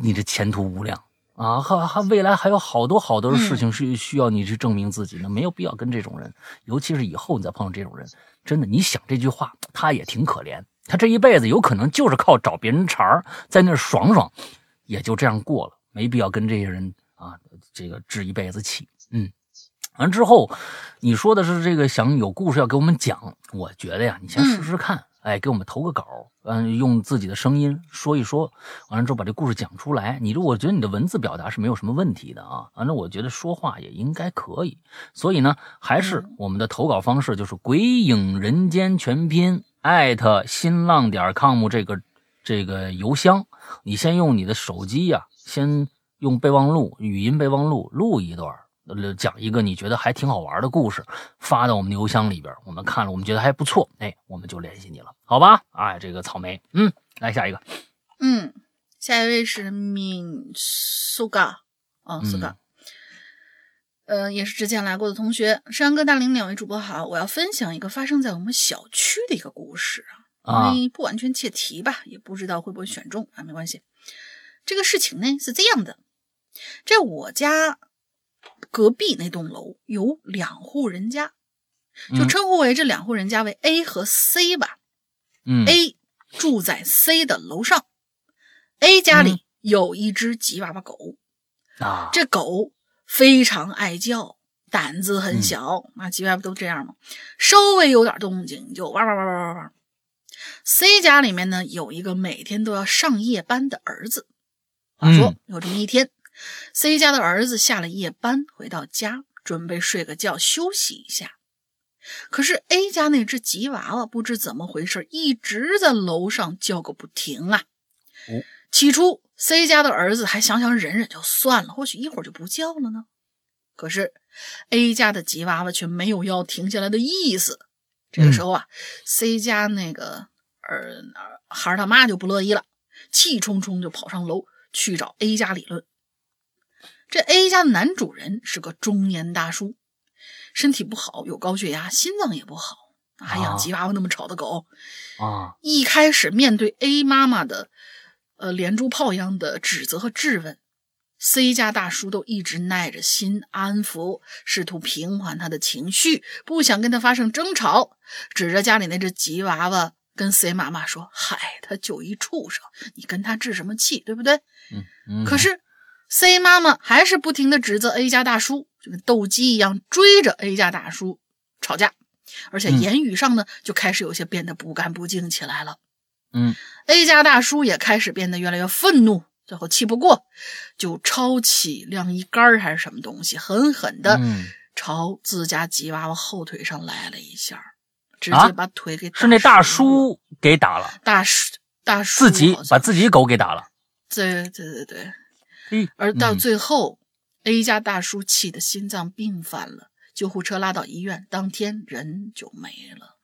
你的前途无量啊，还还未来还有好多好多的事情是需要你去证明自己的，没有必要跟这种人，尤其是以后你再碰上这种人，真的，你想这句话，他也挺可怜，他这一辈子有可能就是靠找别人茬儿在那爽爽，也就这样过了。没必要跟这些人啊，这个置一辈子气。嗯，完之后，你说的是这个想有故事要给我们讲，我觉得呀，你先试试看，哎，给我们投个稿，嗯，用自己的声音说一说，完了之后把这故事讲出来。你如果觉得你的文字表达是没有什么问题的啊，反正我觉得说话也应该可以。所以呢，还是我们的投稿方式就是“鬼影人间”全拼艾特新浪点 com 这个这个邮箱，你先用你的手机呀。先用备忘录、语音备忘录录一段，讲一个你觉得还挺好玩的故事，发到我们的邮箱里边。我们看了，我们觉得还不错，哎，我们就联系你了，好吧？哎，这个草莓，嗯，来下一个，嗯，下一位是敏苏嘎，啊，苏嘎，呃，也是之前来过的同学。山哥、大林两位主播好，我要分享一个发生在我们小区的一个故事啊，因为不完全切题吧，也不知道会不会选中啊，没关系。这个事情呢是这样的，在我家隔壁那栋楼有两户人家，就称呼为这两户人家为 A 和 C 吧。嗯，A 住在 C 的楼上，A 家里有一只吉娃娃狗啊，这狗非常爱叫，胆子很小，那吉娃娃都这样嘛，稍微有点动静就哇哇哇哇哇哇。C 家里面呢有一个每天都要上夜班的儿子。话说有这么一天，C 家的儿子下了夜班回到家，准备睡个觉休息一下。可是 A 家那只吉娃娃不知怎么回事，一直在楼上叫个不停啊。起初 C 家的儿子还想想忍忍就算了，或许一会儿就不叫了呢。可是 A 家的吉娃娃却没有要停下来的意思。这个时候啊，C 家那个儿孩他妈就不乐意了，气冲冲就跑上楼。去找 A 家理论。这 A 家的男主人是个中年大叔，身体不好，有高血压，心脏也不好，还养吉娃娃那么吵的狗啊！一开始面对 A 妈妈的呃连珠炮一样的指责和质问，C 家大叔都一直耐着心安抚，试图平缓他的情绪，不想跟他发生争吵，指着家里那只吉娃娃。跟 C 妈妈说：“嗨，他就一畜生，你跟他置什么气，对不对？”嗯嗯。可是 C 妈妈还是不停的指责 A 家大叔，就跟斗鸡一样追着 A 家大叔吵架，而且言语上呢就开始有些变得不干不净起来了。嗯，A 家大叔也开始变得越来越愤怒，最后气不过，就抄起晾衣杆还是什么东西，狠狠的朝自家吉娃娃后腿上来了一下。直接把腿给是那大叔给打了，大叔大叔自己把自己狗给打了，对对对对，而到最后，A 家大叔气得心脏病犯了，救护车拉到医院，当天人就没了。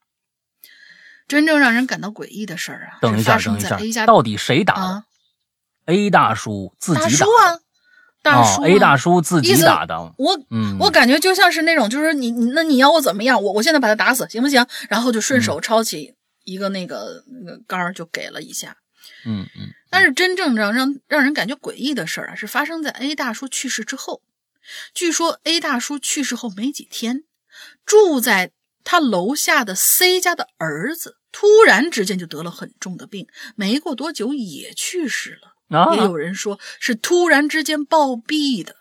真正让人感到诡异的事儿啊，等一下等一下，到底谁打的？A 大叔自己打啊。大叔，A 大叔自己打的。我，我感觉就像是那种，就是你，你那你要我怎么样？我我现在把他打死，行不行？然后就顺手抄起一个那个那个杆儿就给了一下。嗯嗯。但是真正让让让人感觉诡异的事儿啊，是发生在 A 大叔去世之后。据说 A 大叔去世后没几天，住在他楼下的 C 家的儿子突然之间就得了很重的病，没过多久也去世了。也有人说是突然之间暴毙的。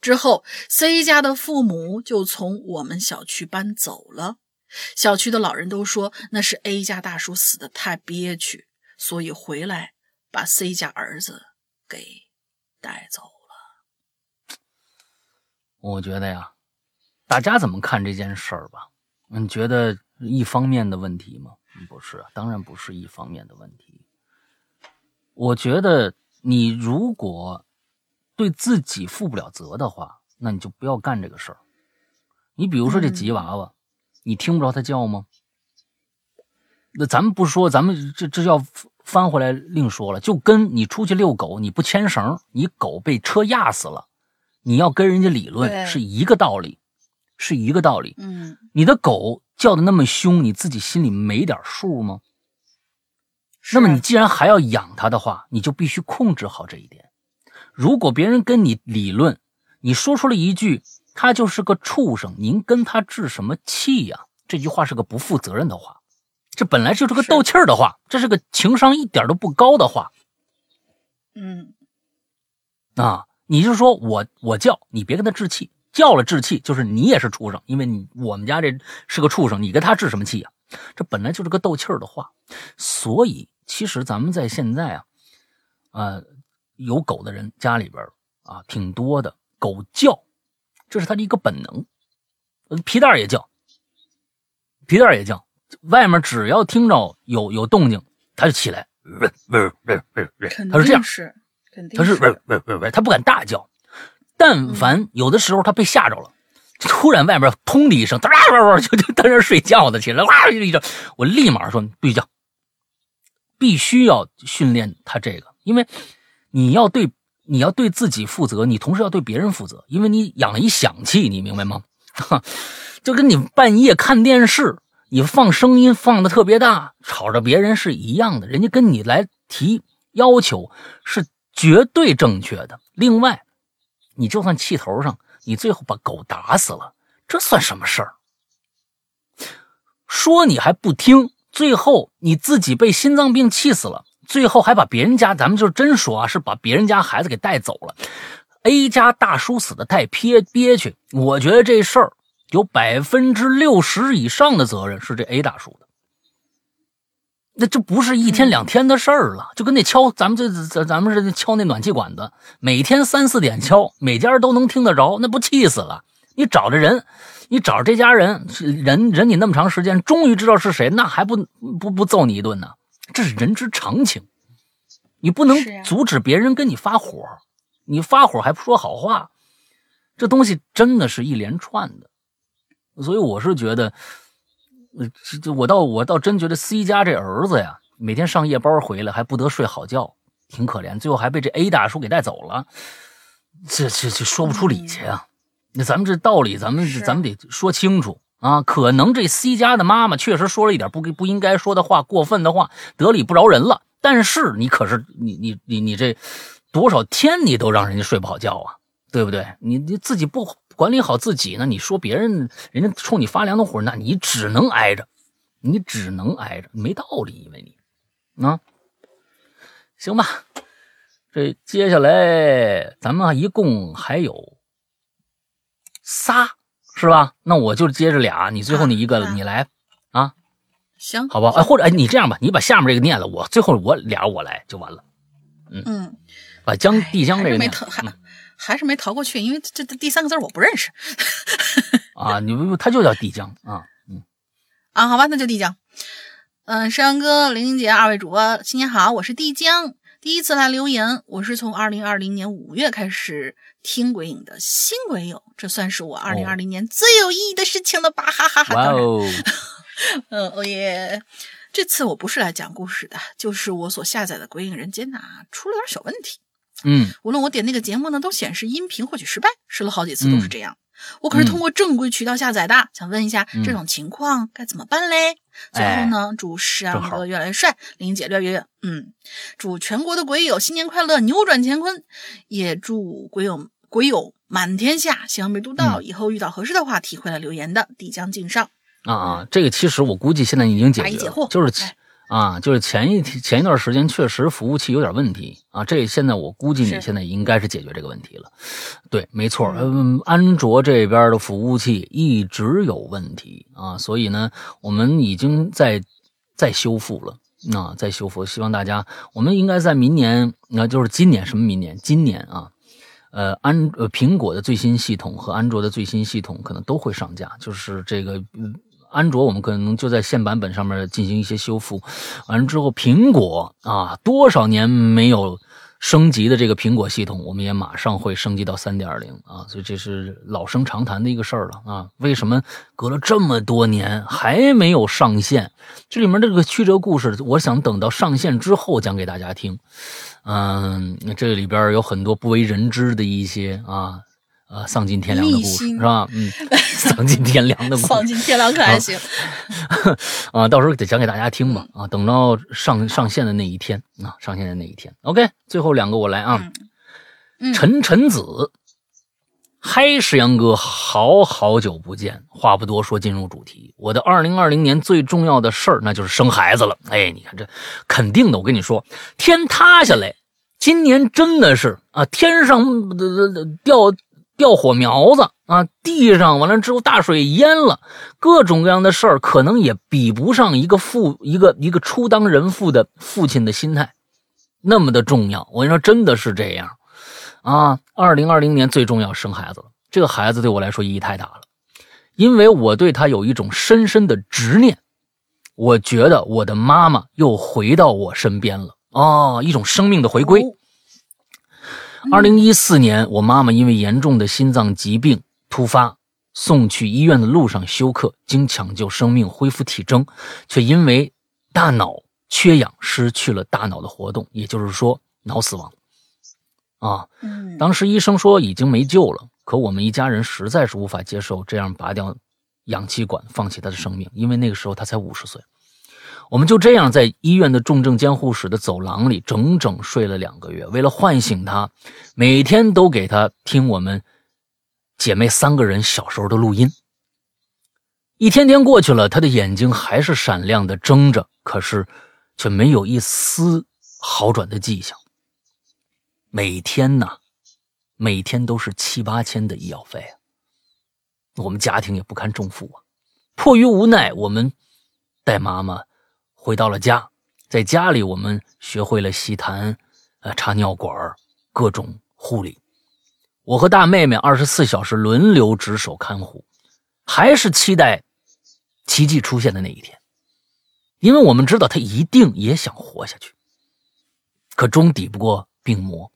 之后，C 家的父母就从我们小区搬走了。小区的老人都说那是 A 家大叔死的太憋屈，所以回来把 C 家儿子给带走了。我觉得呀，大家怎么看这件事儿吧？你觉得一方面的问题吗？不是，当然不是一方面的问题。我觉得你如果对自己负不了责的话，那你就不要干这个事儿。你比如说这吉娃娃。你听不着它叫吗？那咱们不说，咱们这这要翻回来另说了。就跟你出去遛狗，你不牵绳，你狗被车压死了，你要跟人家理论是一个道理，是一个道理。嗯，你的狗叫的那么凶，你自己心里没点数吗？那么你既然还要养它的话，你就必须控制好这一点。如果别人跟你理论，你说出了一句。他就是个畜生，您跟他置什么气呀？这句话是个不负责任的话，这本来就是个斗气儿的话，这是个情商一点都不高的话。嗯，啊，你就说我我叫你别跟他置气，叫了置气就是你也是畜生，因为你我们家这是个畜生，你跟他置什么气呀？这本来就是个斗气儿的话，所以其实咱们在现在啊，呃，有狗的人家里边啊挺多的，狗叫。这是它的一个本能，皮蛋也叫，皮蛋也叫。外面只要听着有有动静，它就起来，喂喂喂喂喂，他是这样，是，它是喂喂喂喂，它不敢大叫。但凡有的时候它被吓着了，突然外面砰的一声，哒哇哇就就在那睡觉的起来，哇一声，我立马说必须叫，必须要训练他这个，因为你要对。你要对自己负责，你同时要对别人负责，因为你养了一响器，你明白吗？就跟你半夜看电视，你放声音放的特别大，吵着别人是一样的。人家跟你来提要求是绝对正确的。另外，你就算气头上，你最后把狗打死了，这算什么事儿？说你还不听，最后你自己被心脏病气死了。最后还把别人家，咱们就真说啊，是把别人家孩子给带走了。A 家大叔死的太憋憋屈，我觉得这事儿有百分之六十以上的责任是这 A 大叔的。那这不是一天两天的事儿了，就跟那敲咱们这咱咱们这敲那暖气管子，每天三四点敲，每家都能听得着，那不气死了？你找着人，你找着这家人，忍忍你那么长时间，终于知道是谁，那还不不不揍你一顿呢？这是人之常情，你不能阻止别人跟你发火，你发火还不说好话，这东西真的是一连串的，所以我是觉得，这，我倒我倒真觉得 C 家这儿子呀，每天上夜班回来还不得睡好觉，挺可怜，最后还被这 A 大叔给带走了，这这这说不出理去啊！那咱们这道理，咱们咱们得说清楚。啊，可能这 C 家的妈妈确实说了一点不不应该说的话，过分的话，得理不饶人了。但是你可是你你你你这多少天你都让人家睡不好觉啊，对不对？你你自己不管理好自己呢？你说别人人家冲你发凉的火，那你只能挨着，你只能挨着，没道理，因为你啊，行吧。这接下来咱们一共还有仨。是吧？那我就接着俩，你最后你一个，你来，啊，行，好吧？哎，或者哎，你这样吧，你把下面这个念了，我最后我俩我来就完了。嗯嗯，把江递江这个没逃，还还是没逃过去，因为这这第三个字我不认识。啊，你不他就叫递江啊，嗯，啊，好吧，那就递江。嗯，山羊哥、玲玲姐，二位主播新年好，我是递江，第一次来留言，我是从二零二零年五月开始。听鬼影的新鬼友，这算是我二零二零年最有意义的事情了吧？哈哈哈！当然，嗯，哦耶！这次我不是来讲故事的，就是我所下载的《鬼影人间》呐出了点小问题。嗯，无论我点那个节目呢，都显示音频获取失败，试了好几次都是这样。我可是通过正规渠道下载的，想问一下这种情况该怎么办嘞？最后呢，祝山哥越来越帅，玲姐越来越越，嗯，祝全国的鬼友新年快乐，扭转乾坤，也祝鬼友。鬼友满天下，希望没读到，以后遇到合适的话题会来留言的，必将敬上。啊啊，这个其实我估计现在已经解决了，就是前啊，就是前一前一段时间确实服务器有点问题啊，这现在我估计你现在应该是解决这个问题了。对，没错，嗯，安卓这边的服务器一直有问题啊，所以呢，我们已经在在修复了，啊，在修复，希望大家，我们应该在明年，那就是今年什么明年？今年啊，呃，安呃苹果的最新系统和安卓的最新系统可能都会上架，就是这个嗯。安卓我们可能就在现版本上面进行一些修复，完了之后，苹果啊，多少年没有升级的这个苹果系统，我们也马上会升级到三点零啊，所以这是老生常谈的一个事儿了啊。为什么隔了这么多年还没有上线？这里面这个曲折故事，我想等到上线之后讲给大家听。嗯，这里边有很多不为人知的一些啊。啊，丧尽天良的故事是吧？嗯，丧尽天良的故事，丧尽天良可还行？啊，到时候得讲给大家听吧。啊，等到上上线的那一天啊，上线的那一天。OK，最后两个我来啊。陈陈子，嗨，石阳哥，好好久不见。话不多说，进入主题。我的二零二零年最重要的事儿，那就是生孩子了。哎，你看这肯定的，我跟你说，天塌下来，今年真的是啊，天上掉。掉火苗子啊！地上完了之后，大水淹了，各种各样的事儿，可能也比不上一个父一个一个初当人父的父亲的心态那么的重要。我跟你说，真的是这样啊！二零二零年最重要生孩子了，这个孩子对我来说意义太大了，因为我对他有一种深深的执念。我觉得我的妈妈又回到我身边了啊，一种生命的回归。二零一四年，我妈妈因为严重的心脏疾病突发，送去医院的路上休克，经抢救生命，恢复体征，却因为大脑缺氧失去了大脑的活动，也就是说脑死亡。啊，当时医生说已经没救了，可我们一家人实在是无法接受这样拔掉氧气管，放弃他的生命，因为那个时候他才五十岁。我们就这样在医院的重症监护室的走廊里整整睡了两个月。为了唤醒他，每天都给他听我们姐妹三个人小时候的录音。一天天过去了，他的眼睛还是闪亮的睁着，可是却没有一丝好转的迹象。每天呢，每天都是七八千的医药费啊！我们家庭也不堪重负啊！迫于无奈，我们带妈妈。回到了家，在家里我们学会了吸痰，呃，插尿管各种护理。我和大妹妹二十四小时轮流值守看护，还是期待奇迹出现的那一天，因为我们知道她一定也想活下去，可终抵不过病魔。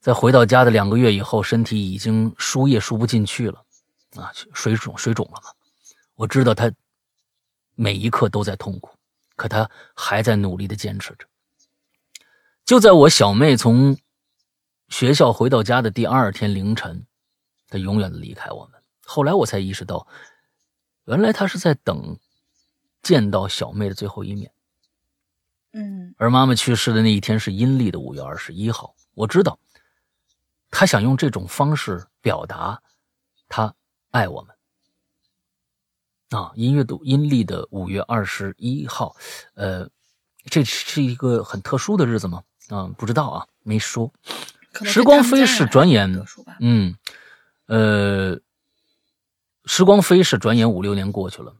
在回到家的两个月以后，身体已经输液输不进去了，啊，水肿水肿了嘛。我知道她每一刻都在痛苦。可他还在努力的坚持着。就在我小妹从学校回到家的第二天凌晨，他永远的离开我们。后来我才意识到，原来他是在等见到小妹的最后一面。嗯。而妈妈去世的那一天是阴历的五月二十一号。我知道，他想用这种方式表达他爱我们。啊，音乐的阴历的五月二十一号，呃，这是一个很特殊的日子吗？啊，不知道啊，没说。时光飞逝，转眼，嗯，呃，时光飞逝，转眼五六年过去了。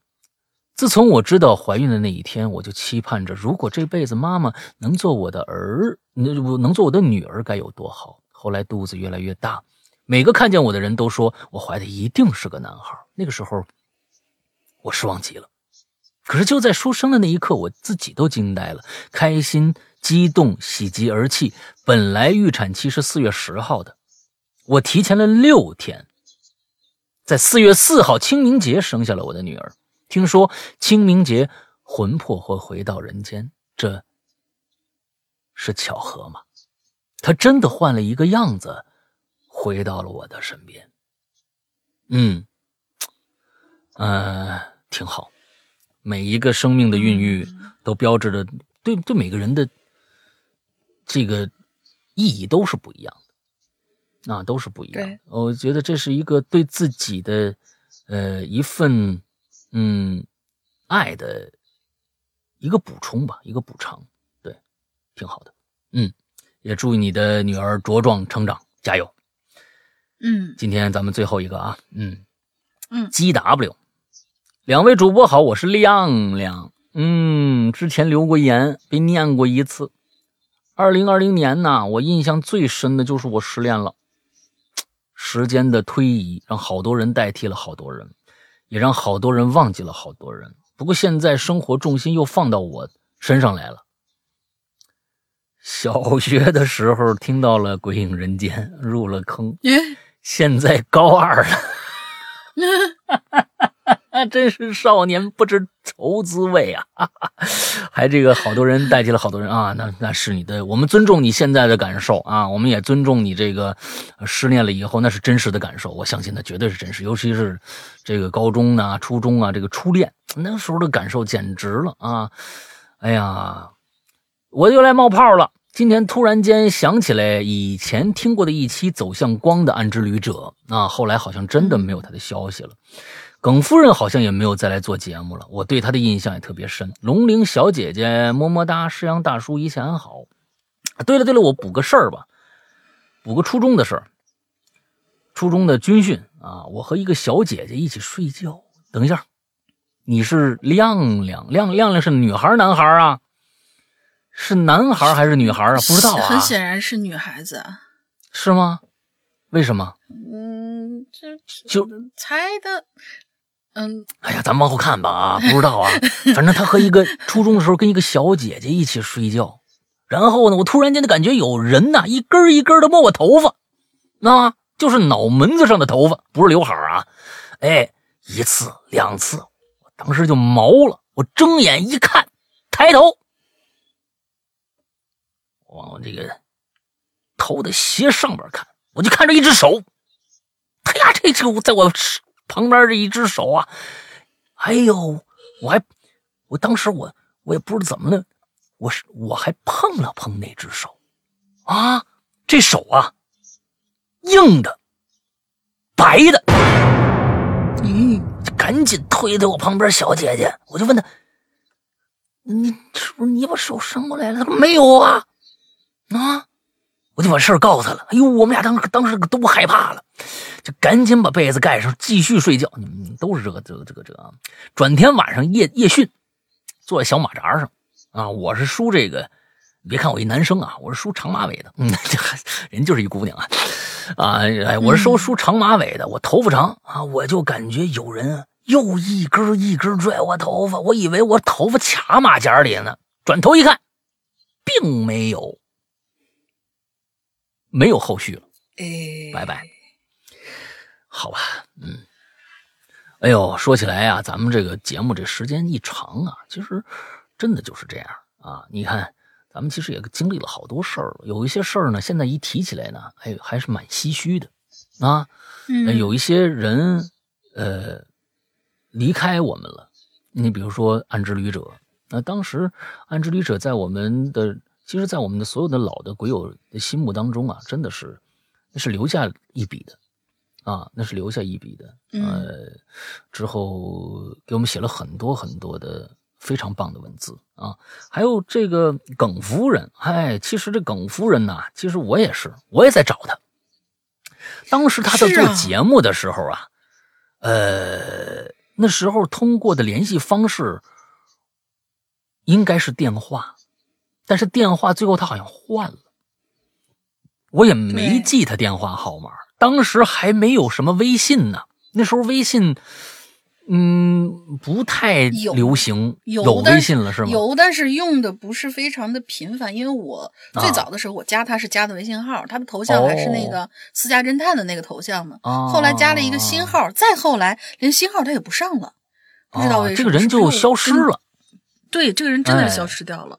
自从我知道怀孕的那一天，我就期盼着，如果这辈子妈妈能做我的儿，能能做我的女儿，该有多好。后来肚子越来越大，每个看见我的人都说我怀的一定是个男孩。那个时候。我失望极了，可是就在出生的那一刻，我自己都惊呆了，开心、激动、喜极而泣。本来预产期是四月十号的，我提前了六天，在四月四号清明节生下了我的女儿。听说清明节魂魄会回到人间，这是巧合吗？她真的换了一个样子，回到了我的身边。嗯，呃。挺好，每一个生命的孕育都标志着对对每个人的这个意义都是不一样的。啊，都是不一样。我觉得这是一个对自己的呃一份嗯爱的一个补充吧，一个补偿，对，挺好的。嗯，也祝你的女儿茁壮成长，加油。嗯，今天咱们最后一个啊，嗯。嗯，G W，两位主播好，我是亮亮。嗯，之前留过言，被念过一次。二零二零年呢，我印象最深的就是我失恋了。时间的推移，让好多人代替了好多人，也让好多人忘记了好多人。不过现在生活重心又放到我身上来了。小学的时候听到了《鬼影人间》，入了坑。现在高二了。真是少年不知愁滋味啊！还这个好多人代替了好多人啊，那那是你的，我们尊重你现在的感受啊，我们也尊重你这个失恋了以后那是真实的感受，我相信那绝对是真实，尤其是这个高中啊、初中啊，这个初恋那时候的感受简直了啊！哎呀，我又来冒泡了。今天突然间想起来以前听过的一期《走向光》的暗之旅者啊，后来好像真的没有他的消息了。耿夫人好像也没有再来做节目了，我对她的印象也特别深。龙玲小姐姐么么哒，诗阳大叔一切安好。对了对了，我补个事儿吧，补个初中的事儿。初中的军训啊，我和一个小姐姐一起睡觉。等一下，你是亮亮亮亮亮是女孩男孩啊？是男孩还是女孩啊？不知道啊。很显然是女孩子。是吗？为什么？嗯，这就猜的。嗯，哎呀，咱往后看吧啊，不知道啊，反正他和一个初中的时候跟一个小姐姐一起睡觉，然后呢，我突然间的感觉有人呐一根一根的摸我头发，那就是脑门子上的头发，不是刘海啊，哎，一次两次，我当时就毛了，我睁眼一看，抬头往这个头的斜上边看，我就看着一只手，哎呀，这就在我。旁边这一只手啊，哎呦，我还，我当时我我也不知道怎么的，我是我还碰了碰那只手，啊，这手啊，硬的，白的，嗯，赶紧推推我旁边小姐姐，我就问她，你是不是你把手伸过来了？他说没有啊，啊。我就把事儿告诉他了。哎呦，我们俩当时当时都害怕了，就赶紧把被子盖上，继续睡觉。你们都是这个这个这个这个。转天晚上夜夜训，坐在小马扎上啊，我是梳这个，别看我一男生啊，我是梳长马尾的。嗯，这人就是一姑娘啊啊！哎，我是梳梳长马尾的，我头发长啊，我就感觉有人又一根一根拽我头发，我以为我头发卡马甲里呢，转头一看，并没有。没有后续了，拜拜。好吧，嗯，哎呦，说起来啊，咱们这个节目这时间一长啊，其实真的就是这样啊。你看，咱们其实也经历了好多事儿，有一些事儿呢，现在一提起来呢，哎，还是蛮唏嘘的啊。有一些人呃离开我们了，你比如说安之旅者，那当时安之旅者在我们的。其实，在我们的所有的老的鬼友的心目当中啊，真的是，那是留下一笔的，啊，那是留下一笔的。呃，之后给我们写了很多很多的非常棒的文字啊。还有这个耿夫人，哎，其实这耿夫人呢，其实我也是，我也在找她。当时她在做节目的时候啊，呃，那时候通过的联系方式应该是电话。但是电话最后他好像换了，我也没记他电话号码。当时还没有什么微信呢，那时候微信，嗯，不太流行。有微信了是吗？有，但是用的不是非常的频繁。因为我最早的时候，我加他是加的微信号，他的头像还是那个私家侦探的那个头像呢。后来加了一个新号，再后来连新号他也不上了，不知道为什么这个人就消失了。对，这个人真的是消失掉了。哎，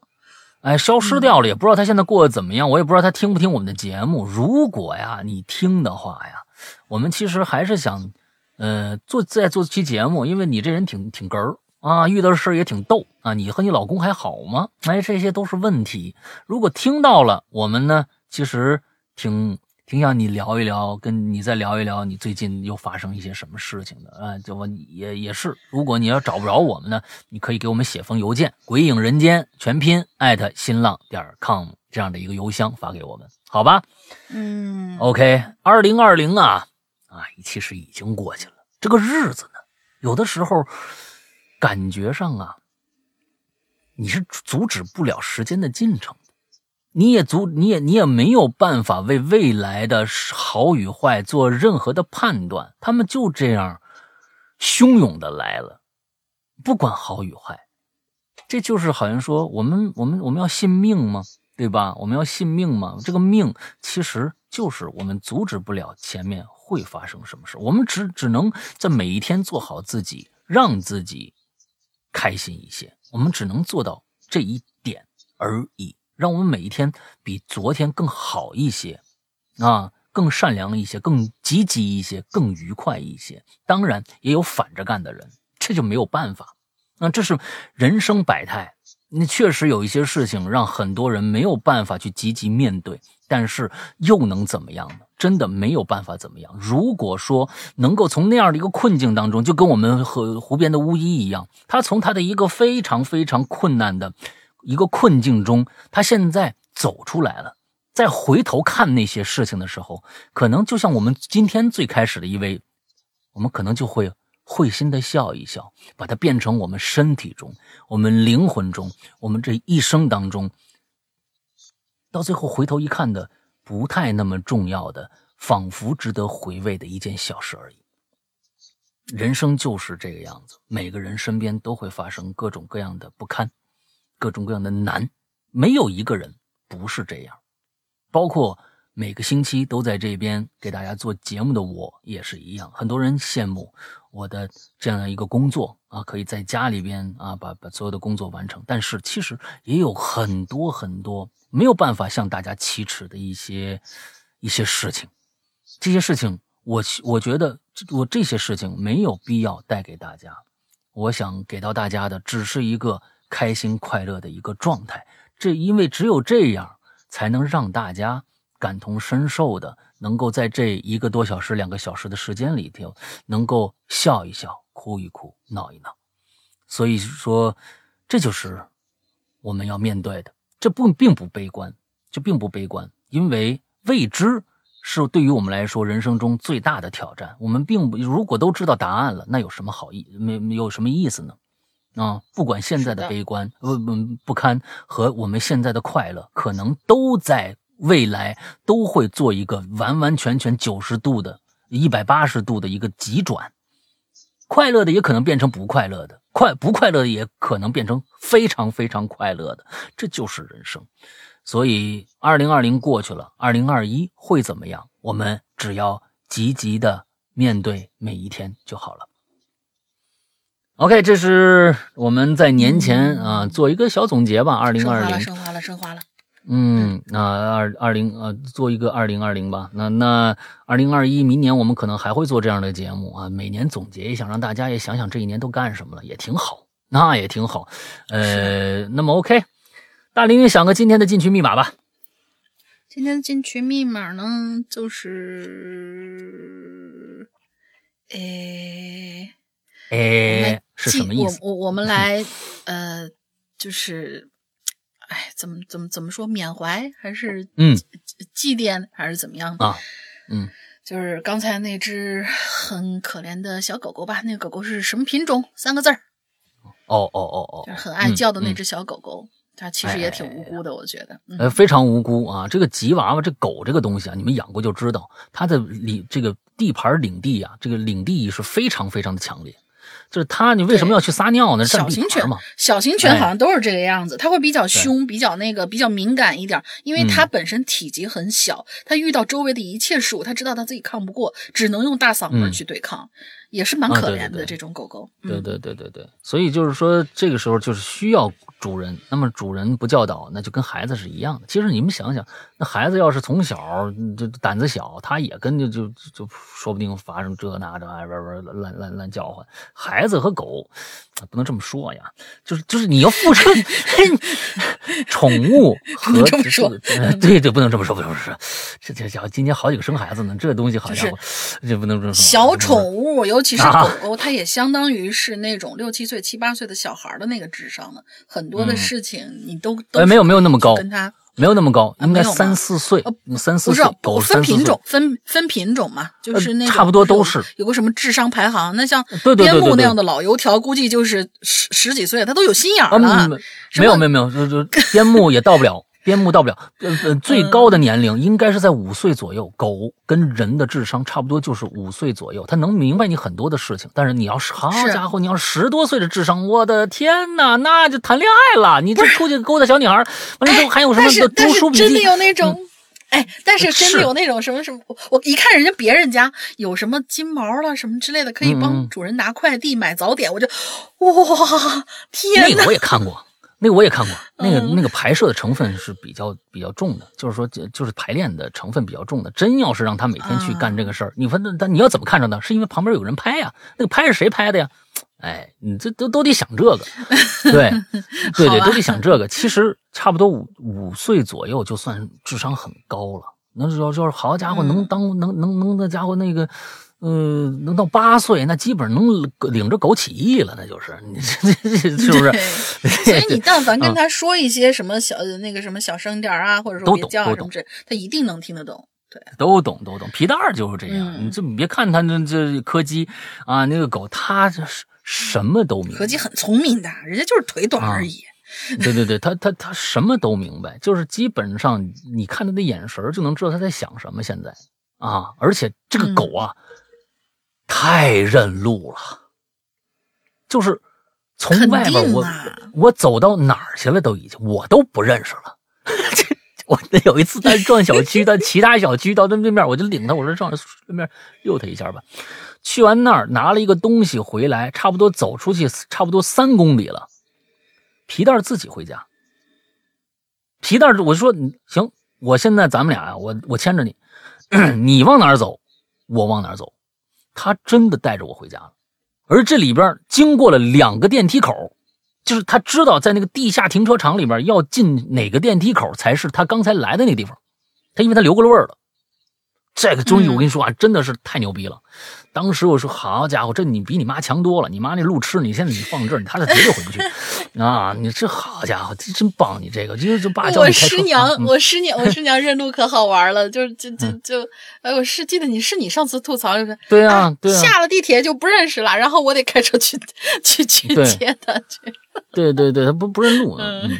消失掉了，也不知道他现在过得怎么样。我也不知道他听不听我们的节目。如果呀，你听的话呀，我们其实还是想，呃，做再做期节目，因为你这人挺挺哏儿啊，遇到的事也挺逗啊。你和你老公还好吗？哎，这些都是问题。如果听到了，我们呢，其实挺挺想你聊一聊，跟你再聊一聊你最近又发生一些什么事情的啊？就我也也是，如果你要找不着我们呢，你可以给我们写封邮件，鬼影人间全拼艾特新浪点 com 这样的一个邮箱发给我们，好吧？嗯，OK，二零二零啊啊，其实已经过去了。这个日子呢，有的时候感觉上啊，你是阻止不了时间的进程。你也足，你也你也没有办法为未来的好与坏做任何的判断，他们就这样汹涌的来了，不管好与坏，这就是好像说我们我们我们要信命吗？对吧？我们要信命吗？这个命其实就是我们阻止不了前面会发生什么事，我们只只能在每一天做好自己，让自己开心一些，我们只能做到这一点而已。让我们每一天比昨天更好一些，啊，更善良一些，更积极一些，更愉快一些。当然，也有反着干的人，这就没有办法。那这是人生百态。那确实有一些事情让很多人没有办法去积极面对，但是又能怎么样呢？真的没有办法怎么样。如果说能够从那样的一个困境当中，就跟我们和湖边的巫医一样，他从他的一个非常非常困难的。一个困境中，他现在走出来了。再回头看那些事情的时候，可能就像我们今天最开始的一位，我们可能就会会心的笑一笑，把它变成我们身体中、我们灵魂中、我们这一生当中，到最后回头一看的不太那么重要的，仿佛值得回味的一件小事而已。人生就是这个样子，每个人身边都会发生各种各样的不堪。各种各样的难，没有一个人不是这样，包括每个星期都在这边给大家做节目的我也是一样。很多人羡慕我的这样的一个工作啊，可以在家里边啊把把所有的工作完成。但是其实也有很多很多没有办法向大家启齿的一些一些事情，这些事情我我觉得我这些事情没有必要带给大家。我想给到大家的只是一个。开心快乐的一个状态，这因为只有这样，才能让大家感同身受的，能够在这一个多小时、两个小时的时间里头，能够笑一笑、哭一哭、闹一闹。所以说，这就是我们要面对的。这不并不悲观，这并不悲观，因为未知是对于我们来说人生中最大的挑战。我们并不如果都知道答案了，那有什么好意没有什么意思呢？啊，不管现在的悲观、不不不堪和我们现在的快乐，可能都在未来都会做一个完完全全九十度的、一百八十度的一个急转。快乐的也可能变成不快乐的，快不快乐的也可能变成非常非常快乐的，这就是人生。所以，二零二零过去了，二零二一会怎么样？我们只要积极的面对每一天就好了。OK，这是我们在年前啊做一个小总结吧。二零二零升华了，升华了，嗯，那二二零呃做一个二零二零吧。那那二零二一明年我们可能还会做这样的节目啊，每年总结一下，让大家也想想这一年都干什么了，也挺好，那也挺好。呃，那么 OK，大林想个今天的进群密码吧。今天的进群密码呢，就是诶。哎，是什么意思？我我我们来，呃，就是，哎，怎么怎么怎么说？缅怀还是嗯祭奠还是怎么样的啊？嗯，就是刚才那只很可怜的小狗狗吧？那个狗狗是什么品种？三个字儿。哦哦哦哦，就是很爱叫的那只小狗狗，它其实也挺无辜的，我觉得。呃，非常无辜啊！这个吉娃娃，这狗这个东西啊，你们养过就知道，它的领这个地盘领地啊，这个领地意识非常非常的强烈。就是它，你为什么要去撒尿呢？小型犬嘛，小型犬好像都是这个样子，它会比较凶，比较那个，比较敏感一点，因为它本身体积很小，它遇到周围的一切事物，它知道它自己抗不过，只能用大嗓门去对抗，也是蛮可怜的这种狗狗。对对对对对，所以就是说，这个时候就是需要。主人，那么主人不教导，那就跟孩子是一样的。其实你们想想，那孩子要是从小就胆子小，他也跟就就就说不定发生这那这玩意儿乱乱乱叫唤。孩子和狗不能这么说呀，就是就是你要付出 宠物和 对对，不能这么说，不能说，这这家伙今年好几个生孩子呢，这东西好家伙，这不能这么说。小宠物，尤其是 狗狗，它也相当于是那种六七岁、七八岁的小孩的那个智商呢。很多的事情你都哎没有没有那么高，跟他没有那么高，应该三四岁，三四岁。狗分品种，分分品种嘛，就是那差不多都是有个什么智商排行。那像边牧那样的老油条，估计就是十十几岁，他都有心眼了。没有没有没有，就就边牧也到不了。边牧到不了，呃呃，最高的年龄应该是在五岁左右。狗跟人的智商差不多，就是五岁左右，它能明白你很多的事情。但是你要是好家伙，你要是十多岁的智商，我的天哪，那就谈恋爱了。你这出去勾搭小女孩，完了之后还有什么读书笔记？真的有那种，哎，但是真的有那种什么什么，我一看人家别人家有什么金毛了什么之类的，可以帮主人拿快递、买早点，我就哇，天哪！那个我也看过。那个我也看过，那个那个排摄的成分是比较比较重的，就是说就就是排练的成分比较重的。真要是让他每天去干这个事儿，你说那但你要怎么看着呢？是因为旁边有人拍呀？那个拍是谁拍的呀？哎，你这都都得想这个，对对 对，都得想这个。其实差不多五五岁左右就算智商很高了，那要就是好家伙能当能能能那家伙那个。嗯，能到八岁，那基本能领着狗起义了，那就是你这这是不是？所以你但凡跟他说一些什么小那个什么小声点啊，或者说别叫什么这，他一定能听得懂。对，都懂都懂。皮蛋儿就是这样，你这别看他这这柯基啊，那个狗它是什么都明。柯基很聪明的，人家就是腿短而已。对对对，他他他什么都明白，就是基本上你看他的眼神就能知道他在想什么。现在啊，而且这个狗啊。太认路了，就是从外边我我走到哪儿去了都已经我都不认识了。我那有一次在转小区，到其他小区到对面，我就领他，我说上对面遛他一下吧。去完那儿拿了一个东西回来，差不多走出去差不多三公里了。皮蛋自己回家。皮蛋我说行，我现在咱们俩我我牵着你，你往哪儿走，我往哪儿走。他真的带着我回家了，而这里边经过了两个电梯口，就是他知道在那个地下停车场里边要进哪个电梯口才是他刚才来的那个地方，他因为他留过了味儿了。这个东西我跟你说啊，真的是太牛逼了。当时我说：“好家伙，这你比你妈强多了。你妈那路痴，你现在你放这儿，他是绝对回不去 啊！你这好家伙，这真棒！你这个就就爸教你开车。我师娘，我师娘，我师娘认路可好玩了，就就就就，哎，我是记得你是你上次吐槽就是，对啊，对啊，下了地铁就不认识了，然后我得开车去去去接他去。对对对，他不不认路嗯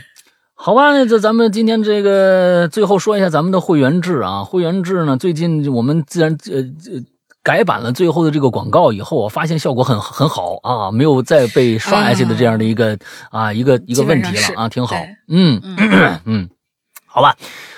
好吧，那这咱们今天这个最后说一下咱们的会员制啊。会员制呢，最近我们自然呃呃改版了最后的这个广告以后，我发现效果很很好啊，没有再被刷下去的这样的一个啊一个一个问题了啊，挺好。嗯嗯，好吧，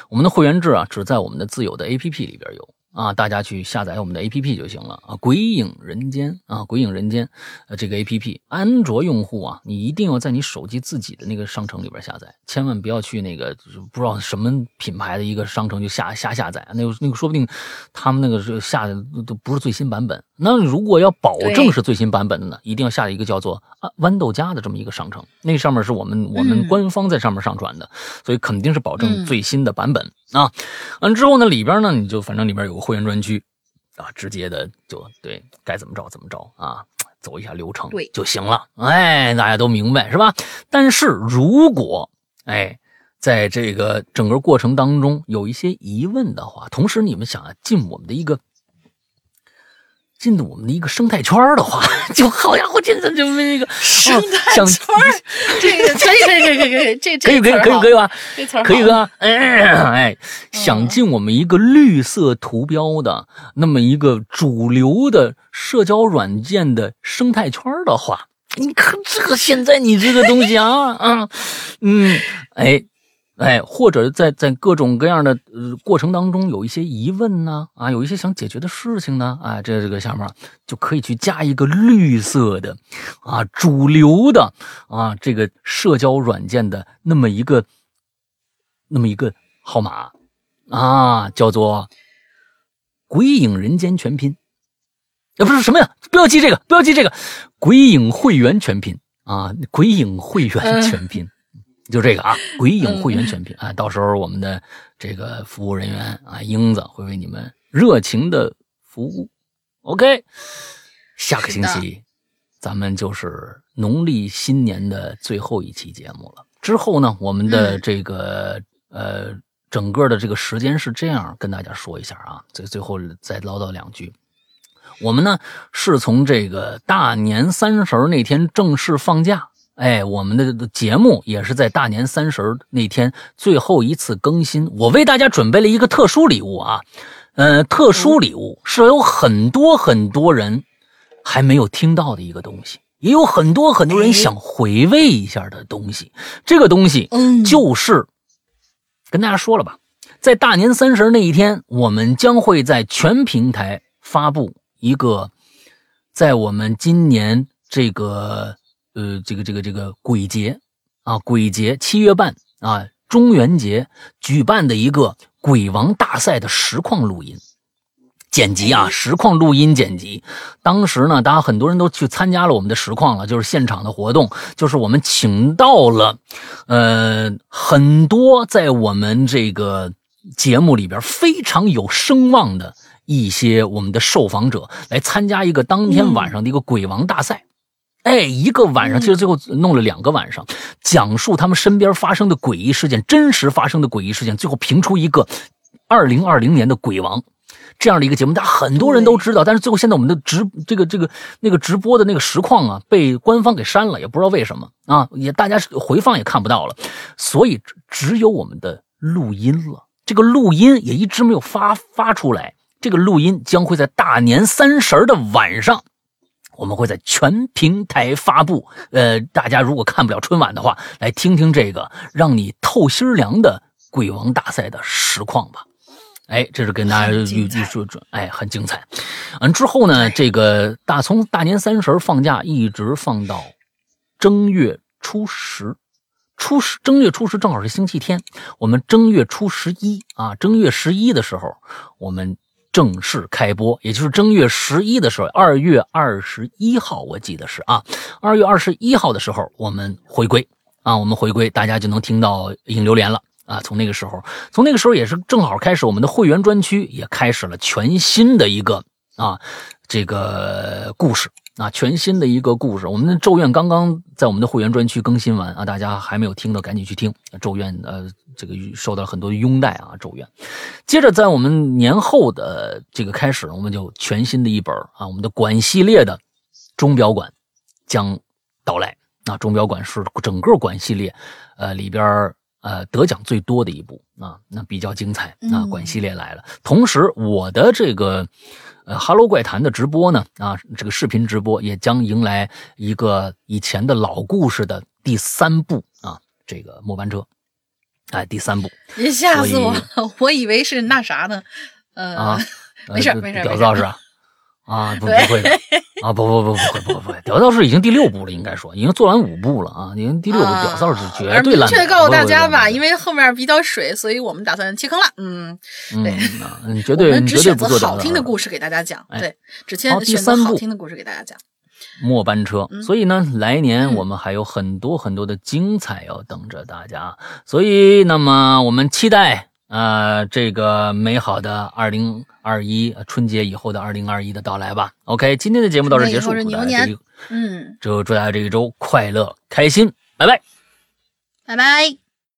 我们的会员制啊，只在我们的自有的 APP 里边有。啊，大家去下载我们的 A P P 就行了。啊！鬼影人间啊，鬼影人间，呃，这个 A P P，安卓用户啊，你一定要在你手机自己的那个商城里边下载，千万不要去那个不知道什么品牌的一个商城就下下下载，那个那个说不定他们那个是下的都不是最新版本。那如果要保证是最新版本的呢，一定要下一个叫做啊豌豆荚的这么一个商城，那上面是我们我们官方在上面上传的，所以肯定是保证最新的版本啊。完之后呢，里边呢你就反正里边有个。会员专区，啊，直接的就对，该怎么着怎么着啊，走一下流程就行了。哎，大家都明白是吧？但是如果哎，在这个整个过程当中有一些疑问的话，同时你们想要进我们的一个。进到我们的一个生态圈的话，就好家伙，真的就那个生态圈 这个可以可以可以可以可以，这可以可以可以可以吧？可以吧，哎，想进我们一个绿色图标的那么一个主流的社交软件的生态圈的话，你看这个现在你这个东西啊啊，嗯，哎。哎，或者在在各种各样的呃过程当中有一些疑问呢，啊，有一些想解决的事情呢，啊，这这个下面就可以去加一个绿色的，啊，主流的啊，这个社交软件的那么一个那么一个号码啊，叫做“鬼影人间”全拼，啊，不是什么呀，不要记这个，不要记这个，“鬼影会员”全拼啊，“鬼影会员”全拼。就这个啊，鬼影会员全品啊，到时候我们的这个服务人员啊，英子会为你们热情的服务。OK，下个星期咱们就是农历新年的最后一期节目了。之后呢，我们的这个呃，整个的这个时间是这样，跟大家说一下啊，最最后再唠叨两句。我们呢是从这个大年三十那天正式放假。哎，我们的节目也是在大年三十那天最后一次更新。我为大家准备了一个特殊礼物啊，呃，特殊礼物是有很多很多人还没有听到的一个东西，也有很多很多人想回味一下的东西。这个东西，嗯，就是跟大家说了吧，在大年三十那一天，我们将会在全平台发布一个，在我们今年这个。呃，这个这个这个鬼节啊，鬼节七月半啊，中元节举办的一个鬼王大赛的实况录音剪辑啊，实况录音剪辑。当时呢，大家很多人都去参加了我们的实况了，就是现场的活动，就是我们请到了呃很多在我们这个节目里边非常有声望的一些我们的受访者来参加一个当天晚上的一个鬼王大赛。哎，一个晚上，其实最后弄了两个晚上，讲述他们身边发生的诡异事件，真实发生的诡异事件，最后评出一个二零二零年的鬼王这样的一个节目，大家很多人都知道。但是最后现在我们的直这个这个那个直播的那个实况啊，被官方给删了，也不知道为什么啊，也大家回放也看不到了，所以只有我们的录音了。这个录音也一直没有发发出来，这个录音将会在大年三十的晚上。我们会在全平台发布，呃，大家如果看不了春晚的话，来听听这个让你透心凉的鬼王大赛的实况吧。哎，这是跟大家预预说准，哎，很精彩。嗯，之后呢，这个大从大年三十放假一直放到正月初十，初十正月初十正好是星期天，我们正月初十一啊，正月十一的时候我们。正式开播，也就是正月十一的时候，二月二十一号，我记得是啊，二月二十一号的时候，我们回归啊，我们回归，大家就能听到影流连了啊。从那个时候，从那个时候也是正好开始，我们的会员专区也开始了全新的一个啊这个故事。啊，全新的一个故事。我们的《咒怨》刚刚在我们的会员专区更新完啊，大家还没有听的赶紧去听《咒怨》。呃，这个受到了很多拥戴啊，《咒怨》。接着在我们年后的这个开始，我们就全新的一本啊，我们的馆系列的钟表馆将到来。那钟表馆是整个馆系列呃里边呃得奖最多的一部啊，那比较精彩啊，管系列来了。同时，我的这个。呃，哈喽怪谈的直播呢，啊，这个视频直播也将迎来一个以前的老故事的第三部啊，这个末班车，哎，第三部，别吓死我，我以为是那啥呢，呃，没事没事，屌造是吧？啊，不不会的啊，不不不不会不会不会，屌造是已经第六部了，应该说已经做完五部了啊，已经第六部屌造是绝对烂。明确告诉大家吧，因为后面比较水，所以我们打算弃坑了。嗯，对，嗯，绝对只选择好听的故事给大家讲，对，只选选择好听的故事给大家讲。末班车，所以呢，来年我们还有很多很多的精彩要等着大家，所以那么我们期待。呃，这个美好的二零二一春节以后的二零二一的到来吧。OK，今天的节目到这结束。牛年，嗯，就祝大家这一周快乐开心，拜拜，拜拜。